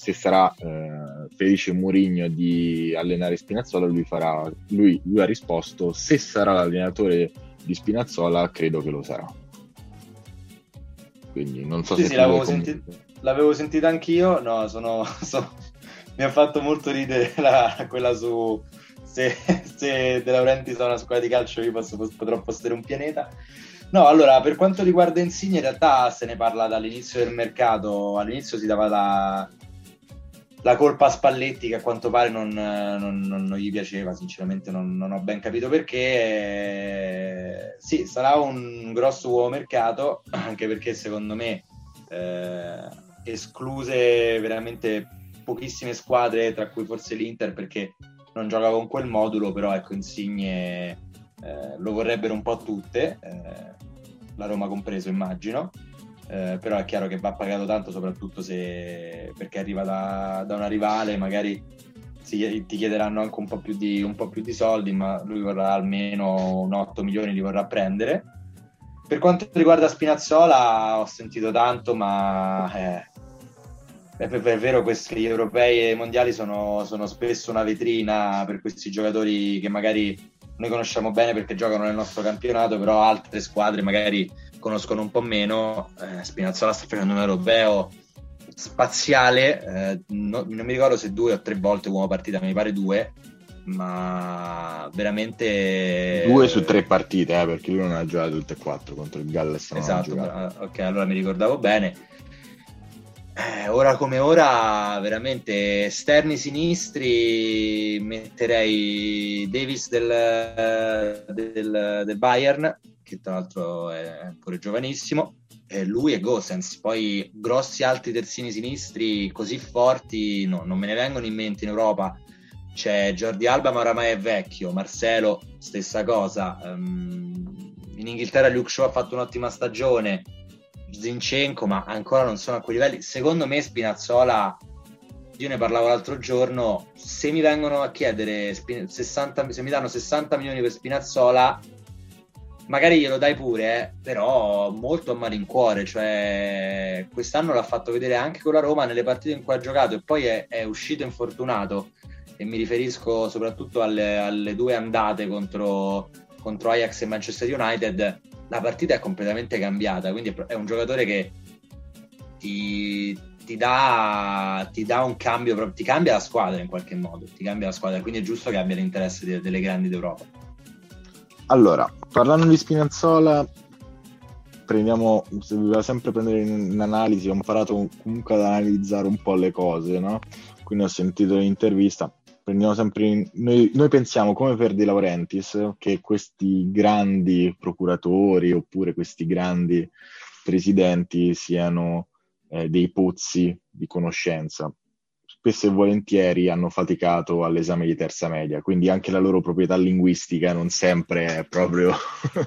se sarà eh, Felice Murigno di allenare Spinazzola, lui, farà, lui, lui ha risposto se sarà l'allenatore di Spinazzola, credo che lo sarà. Quindi non so sì, se... Sì, l'avevo, senti- l'avevo, sentita anch'io, no, sono, so, mi ha fatto molto ridere la, quella su se, se De Laurenti sarà una squadra di calcio io posso, potrò possedere un pianeta. No, allora, per quanto riguarda Insigne, in realtà se ne parla dall'inizio del mercato. All'inizio si dava la, la colpa a Spalletti che a quanto pare non, non, non, non gli piaceva, sinceramente non, ho ben capito perché. Eh, sì, sarà un grosso uomo mercato, anche perché secondo me eh, escluse veramente pochissime squadre, tra cui forse l'Inter, perché non gioca con quel modulo, però ecco, Insigne eh, lo vorrebbero un po' tutte, eh, la Roma compreso immagino. Eh, però è chiaro che va pagato tanto soprattutto se perché arriva da, da una rivale magari si, ti chiederanno anche un po, più di, un po' più di soldi ma lui vorrà almeno un 8 milioni li vorrà prendere per quanto riguarda Spinazzola ho sentito tanto ma eh, è, è, vero che gli europei e i mondiali sono, sono spesso una vetrina per questi giocatori che magari noi conosciamo bene perché giocano nel nostro campionato però altre squadre magari conoscono un po' meno, eh, Spinazzola sta facendo un europeo spaziale, eh, no, non mi ricordo se due o tre volte uomo partita, mi pare due, ma veramente... Due su tre partite, eh, perché lui non ha giocato tutte e quattro contro il Galles. Esatto, ok, allora mi ricordavo bene. Eh, ora come ora, veramente esterni sinistri, metterei Davis del, del, del Bayern, che tra l'altro è pure giovanissimo, e lui e Gosens. Poi grossi altri terzini sinistri così forti no, non me ne vengono in mente in Europa. C'è Jordi Alba, ma oramai è vecchio. Marcelo, stessa cosa. Um, in Inghilterra Luke Shaw ha fatto un'ottima stagione. Zinchenko, ma ancora non sono a quei livelli. Secondo me Spinazzola, io ne parlavo l'altro giorno, se mi vengono a chiedere 60, se mi danno 60 milioni per Spinazzola, magari glielo dai pure, eh, però molto a malincuore. Cioè, quest'anno l'ha fatto vedere anche con la Roma nelle partite in cui ha giocato e poi è, è uscito infortunato. E mi riferisco soprattutto alle, alle due andate contro, contro Ajax e Manchester United. La partita è completamente cambiata, quindi è un giocatore che ti, ti, dà, ti dà, un cambio, ti cambia la squadra in qualche modo, ti cambia la squadra, quindi è giusto che abbia l'interesse de, delle grandi d'Europa. Allora, parlando di Spinazzola, prendiamo, se dobbiamo sempre prendere in, in analisi, ho imparato comunque ad analizzare un po' le cose, no? Quindi ho sentito l'intervista, prendiamo sempre in, noi, noi, pensiamo come per De Laurentiis che questi grandi procuratori oppure questi grandi presidenti siano eh, dei pozzi di conoscenza. Spesso e volentieri hanno faticato all'esame di terza media, quindi anche la loro proprietà linguistica non sempre è proprio...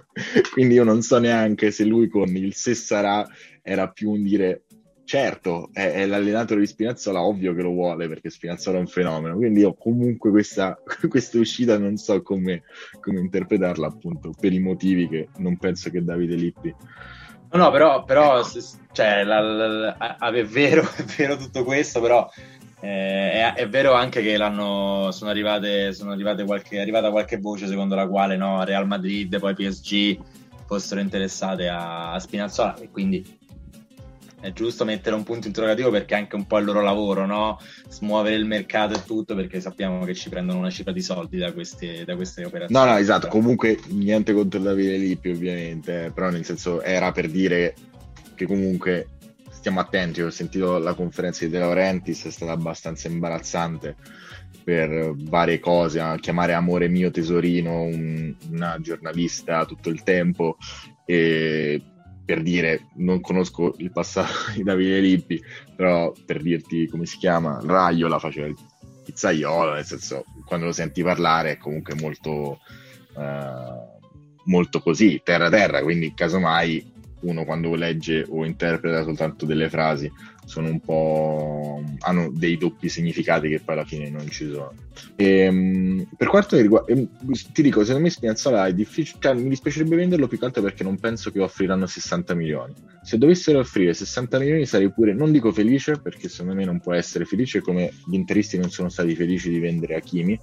quindi io non so neanche se lui con il se sarà era più un dire certo, è, è, l'allenatore di Spinazzola, ovvio che lo vuole perché Spinazzola è un fenomeno, quindi io comunque questa, questa uscita non so come, come, interpretarla appunto per i motivi che non penso che Davide Lippi... No, no, però, però cioè, la, la, la, è, vero, è vero tutto questo, però Eh, è, è, vero anche che l'hanno, sono, arrivate, sono arrivate qualche, è arrivata qualche voce secondo la quale no, Real Madrid, poi PSG fossero interessate a, a Spinazzola e quindi è giusto mettere un punto interrogativo perché è anche un po' il loro lavoro, no? Smuovere il mercato e tutto perché sappiamo che ci prendono una cifra di soldi da queste, da queste operazioni. No, no, esatto. Comunque niente contro Davide Lippi, ovviamente, però nel senso era per dire che comunque stiamo attenti. Ho sentito la conferenza di De Laurentiis, è stata abbastanza imbarazzante per varie cose, a chiamare amore mio tesorino un, una giornalista tutto il tempo e per dire, non conosco il passato di Davide Lippi, però per dirti come si chiama, Raiola faceva il pizzaiolo, nel senso, quando lo senti parlare è comunque molto, eh, molto così, terra terra, quindi casomai uno quando legge o interpreta soltanto delle frasi sono un po' hanno dei doppi significati che poi alla fine non ci sono. E, ehm, per quanto riguarda, ehm, ti dico, secondo me Spinazzola è difficile, cioè, mi dispiacerebbe venderlo più che altro perché non penso che offriranno 60 milioni. Se dovessero offrire 60 milioni sarei pure, non dico felice, perché secondo me non può essere felice come gli interisti non sono stati felici di vendere Hakimi,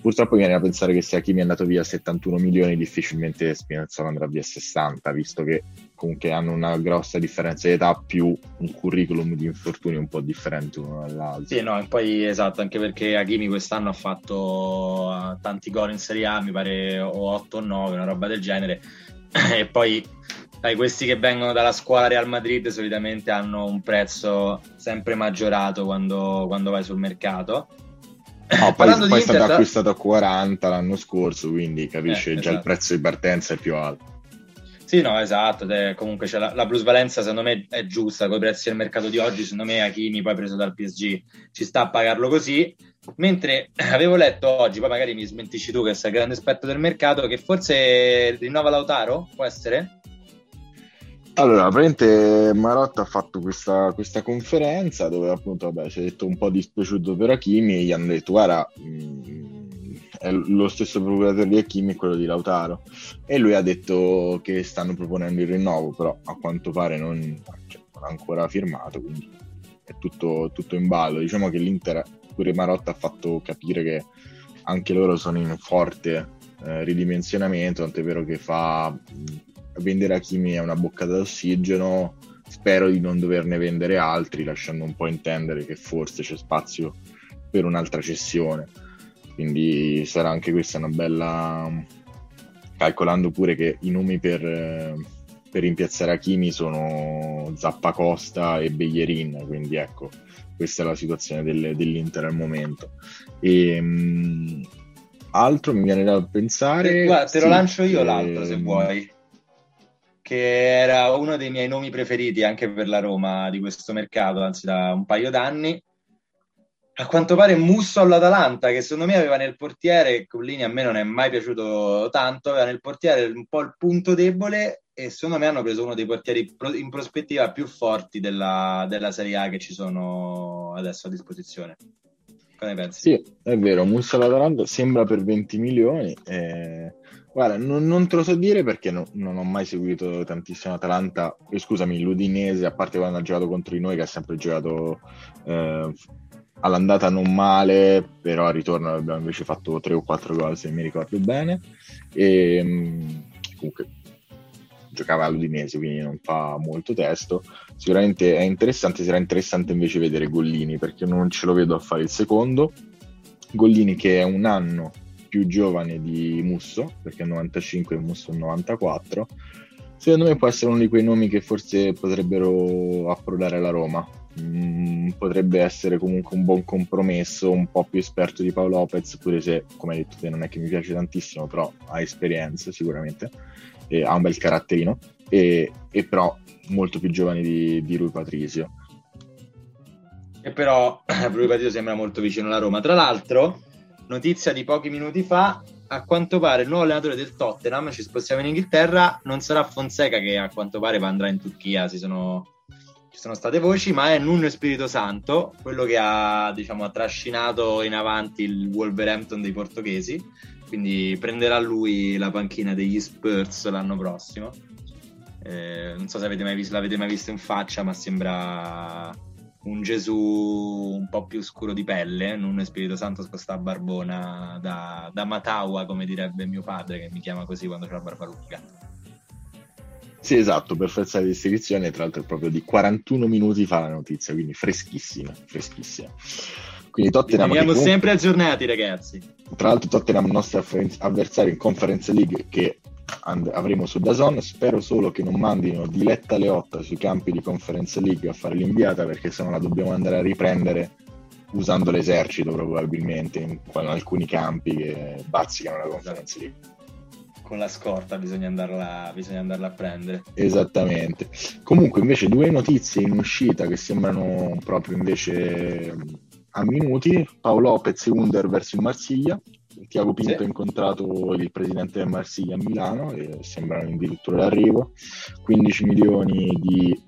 Purtroppo viene a pensare che se Hakimi è andato via a 71 milioni, difficilmente Spinazzola andrà via a 60, visto che comunque hanno una grossa differenza di età più un curriculum di infortuni un po' differente uno dall'altro. Sì, no, e poi esatto, anche perché Hakimi quest'anno ha fatto uh, tanti gol in Serie A, mi pare o 8 o 9, una roba del genere, e poi dai, questi che vengono dalla scuola Real Madrid solitamente hanno un prezzo sempre maggiorato quando, quando vai sul mercato No, poi, poi è stato acquistato a 40 l'anno scorso, quindi capisce eh, già esatto. il prezzo di partenza è più alto. Sì, no, esatto. Comunque cioè, la, la plusvalenza secondo me è giusta con i prezzi del mercato di oggi. Secondo me Hakimi, poi preso dal PSG, ci sta a pagarlo così. Mentre avevo letto oggi, poi magari mi smentisci tu che sei il grande esperto del mercato, che forse rinnova Lautaro, può essere? Allora, praticamente Marotta ha fatto questa, questa conferenza dove appunto vabbè, si è detto un po' dispiaciuto per Hakimi e gli hanno detto guarda mh, mm, è lo stesso procuratore di Hakimi quello di Lautaro. E lui ha detto che stanno proponendo il rinnovo però a quanto pare non, cioè, ha ancora firmato quindi è tutto, tutto in ballo. Diciamo che l'Inter pure Marotta ha fatto capire che anche loro sono in forte eh, ridimensionamento tant'è vero che fa vendere Hakimi è una boccata d'ossigeno, spero di non doverne vendere altri, lasciando un po' intendere che forse c'è spazio per un'altra cessione. Quindi sarà anche questa una bella... calcolando pure che i nomi per, per rimpiazzare Hakimi sono Zappacosta e Beglierin, quindi ecco, questa è la situazione del, dell'Inter al momento. E, mh, altro mi viene da pensare... Guarda, te lo lancio io l'altro se vuoi che era uno dei miei nomi preferiti anche per la Roma di questo mercato, anzi da un paio d'anni. A quanto pare Musso all'Atalanta, che secondo me aveva nel portiere, Collini a me non è mai piaciuto tanto, aveva nel portiere un po' il punto debole e secondo me hanno preso uno dei portieri in prospettiva più forti della, della Serie A che ci sono adesso a disposizione. Cosa ne pensi? Sì, è vero, Musso all'Atalanta sembra per 20 milioni. Eh Guarda, non, non, te lo so dire perché no, non ho mai seguito tantissimo Atalanta, scusami, l'Udinese, a parte quando ha giocato contro di noi, che ha sempre giocato eh, all'andata non male, però al ritorno abbiamo invece fatto 3 o 4 gol, se mi ricordo bene. E, mm, comunque giocava all'Udinese, quindi non fa molto testo. Sicuramente è interessante, sarà interessante invece vedere Gollini, perché non ce lo vedo a fare il secondo. Gollini che è un anno più giovane di Musso, perché è 95 e Musso è 94, secondo me può essere uno di quei nomi che forse potrebbero approdare alla Roma. Mm, potrebbe essere comunque un buon compromesso, un po' più esperto di Paolo Lopez, pure se, come hai detto te, non è che mi piace tantissimo, però ha esperienza sicuramente, ha un bel caratterino, e, e però molto più giovane di, di Rui Patrizio. E però Rui Patrizio sembra molto vicino alla Roma. Tra l'altro, notizia di pochi minuti fa, a quanto pare il nuovo allenatore del Tottenham, ci spostiamo in Inghilterra, non sarà Fonseca che a quanto pare andrà in Turchia, sono, ci sono state voci, ma è Nuno Spirito Santo, quello che ha, diciamo, ha trascinato in avanti il Wolverhampton dei portoghesi, quindi prenderà lui la panchina degli Spurs l'anno prossimo. Eh, non so se avete mai visto, l'avete mai visto in faccia, ma sembra un Gesù un po' più scuro di pelle, un Spirito Santo con sta barbona da, da Mataua, come direbbe mio padre, che mi chiama così quando c'è la barba lunga. Sì, esatto, per forza di descrizione, tra l'altro è proprio di 41 minuti fa la notizia, quindi freschissima, freschissima. Quindi Tottenham... Siamo comunque... sempre aggiornati, ragazzi. Tra l'altro Tottenham è il nostro avversario in Conference League che and- avremo su Dazon. Spero solo che non mandino Diletta Leotta sui campi di Conference League a fare l'inviata perché sennò la dobbiamo andare a riprendere usando l'esercito probabilmente in, in alcuni campi che bazzicano la Conference League con la scorta bisogna andarla, bisogna andarla, a prendere. Esattamente. Comunque invece due notizie in uscita che sembrano proprio invece a minuti. Paolo Lopez e Under verso il Marsiglia. Tiago Pinto sì. ha incontrato il presidente del Marsiglia a Milano e sembrano addirittura d'arrivo. 15 milioni di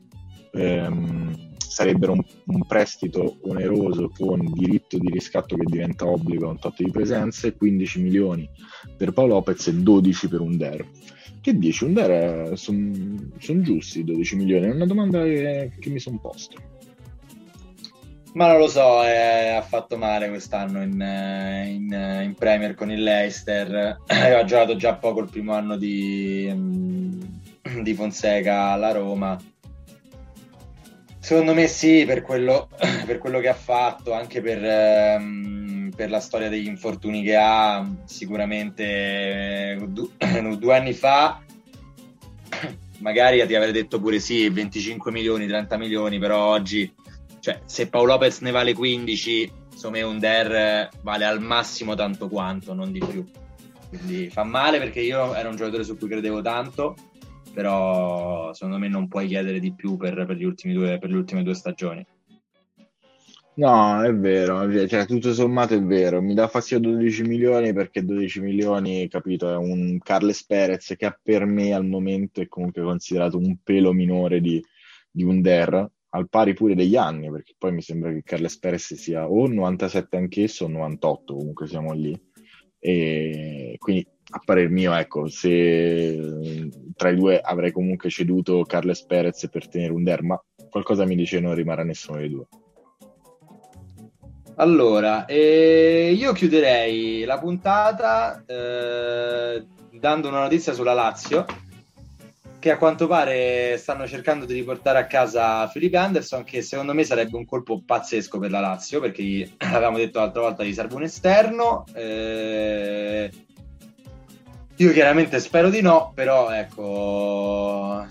ehm, sarebbero un, un, prestito oneroso con diritto di riscatto che diventa obbligo a un tot di presenze, 15 milioni per Paolo Lopez e 12 per Under. Che dici? Under sono son giusti 12 milioni? È una domanda che, che mi sono posto. Ma non lo so, eh, ha fatto male quest'anno in, in, in Premier con il Leicester. ha giocato già poco il primo anno di, di Fonseca alla Roma Secondo me sì, per quello, per quello che ha fatto, anche per, ehm, per, la storia degli infortuni che ha, sicuramente eh, due, due anni fa magari ti avrei detto pure sì, 25 milioni, 30 milioni, però oggi, cioè, se Paolo Lopez ne vale 15, insomma un Der vale al massimo tanto quanto, non di più. Quindi fa male perché io ero un giocatore su cui credevo tanto però secondo me non puoi chiedere di più per, per, due, per le ultime due stagioni. No, è vero, è vero, cioè tutto sommato è vero, mi dà fastidio 12 milioni perché 12 milioni, capito, è un Carles Perez che per me al momento è comunque considerato un pelo minore di, di un Der, al pari pure degli anni, perché poi mi sembra che Carles Perez sia o 97 anch'esso o 98, comunque siamo lì. E quindi a parer mio, ecco, se tra i due avrei comunque ceduto Carles Perez per tenere un der, ma qualcosa mi dice non rimarrà nessuno dei due. Allora, eh, io chiuderei la puntata eh, dando una notizia sulla Lazio, che a quanto pare stanno cercando di riportare a casa Felipe Anderson, che secondo me sarebbe un colpo pazzesco per la Lazio, perché l'avevamo detto l'altra volta gli serve un esterno. Eh, io chiaramente spero di no, però ecco.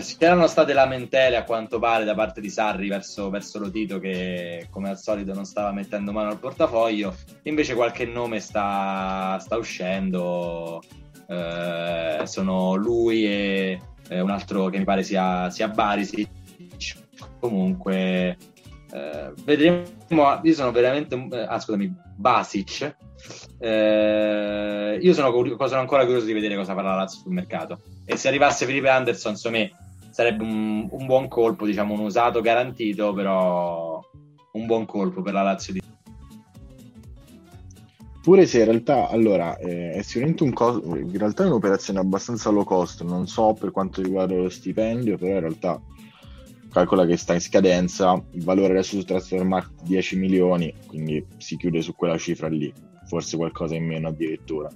Si eh, state lamentele a quanto pare da parte di Sarri verso, verso Lotito che come al solito non stava mettendo mano al portafoglio, invece qualche nome sta, sta uscendo, eh, sono lui e eh, un altro che mi pare sia, sia Barisic, comunque eh, vedremo, io sono veramente, eh, ah scusami, Basic, eh, io sono, sono, ancora curioso di vedere cosa farà la Lazio sul mercato. E se arrivasse Felipe Anderson, insomma, sarebbe un, un, buon colpo, diciamo un usato garantito, però un buon colpo per la Lazio. Di... Pure se in realtà, allora, eh, è sicuramente un costo, in realtà è un'operazione abbastanza low cost, non so per quanto riguarda lo stipendio, però in realtà calcola che sta in scadenza, il valore adesso su Transfermarkt 10 milioni, quindi si chiude su quella cifra lì forse qualcosa in meno addirittura.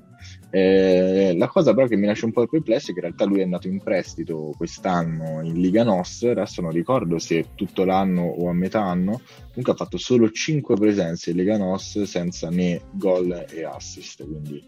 Eh, la cosa però che mi lascia un po' perplesso è che in realtà lui è andato in prestito quest'anno in Liga NOS, adesso non ricordo se tutto l'anno o a metà anno, comunque ha fatto solo 5 presenze in Liga NOS senza né gol e assist, quindi,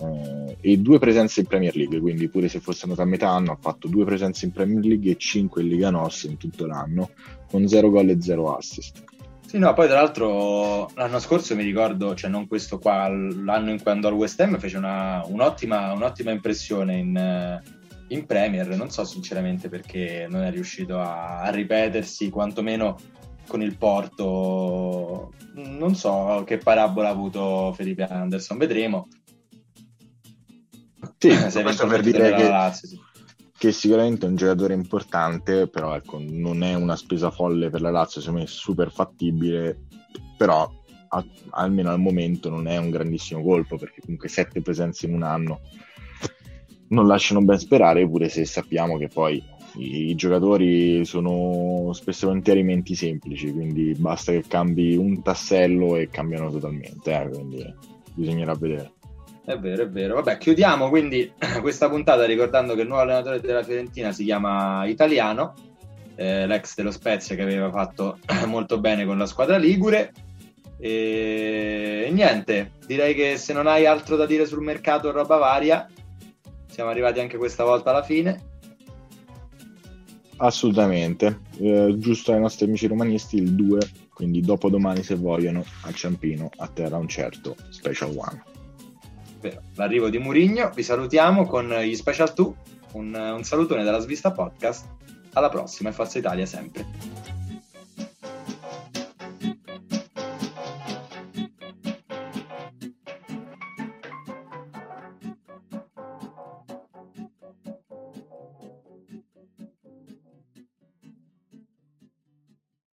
eh, e due presenze in Premier League, quindi pure se fosse andato a metà anno ha fatto due presenze in Premier League e 5 in Liga NOS in tutto l'anno, con 0 gol e 0 assist. Sì, no, poi tra l'altro l'anno scorso mi ricordo, cioè non questo qua, l'anno in cui andò al West Ham fece una, un'ottima, un'ottima, impressione in, in, Premier, non so sinceramente perché non è riuscito a, a, ripetersi, quantomeno con il Porto, non so che parabola ha avuto Felipe Anderson, vedremo. Sì, questo per dire che... Lazio, sì che sicuramente è un giocatore importante, però ecco, non è una spesa folle per la Lazio, secondo me è super fattibile, però a, almeno al momento non è un grandissimo colpo, perché comunque sette presenze in un anno non lasciano ben sperare, pure se sappiamo che poi I, i giocatori sono spesso e volentieri menti semplici, quindi basta che cambi un tassello e cambiano totalmente, eh, quindi bisognerà vedere. È vero, è vero. Vabbè, chiudiamo quindi questa puntata ricordando che il nuovo allenatore della Fiorentina si chiama Italiano, eh, l'ex dello Spezia che aveva fatto molto bene con la squadra Ligure. E... niente, direi che se non hai altro da dire sul mercato roba varia, siamo arrivati anche questa volta alla fine. Assolutamente, eh, giusto ai nostri amici romanisti il 2, quindi dopodomani se vogliono a Ciampino a terra un certo Special One. L'arrivo di Murigno, vi salutiamo con gli Special 2, un, un salutone dalla Svista Podcast, alla prossima e Forza Italia sempre.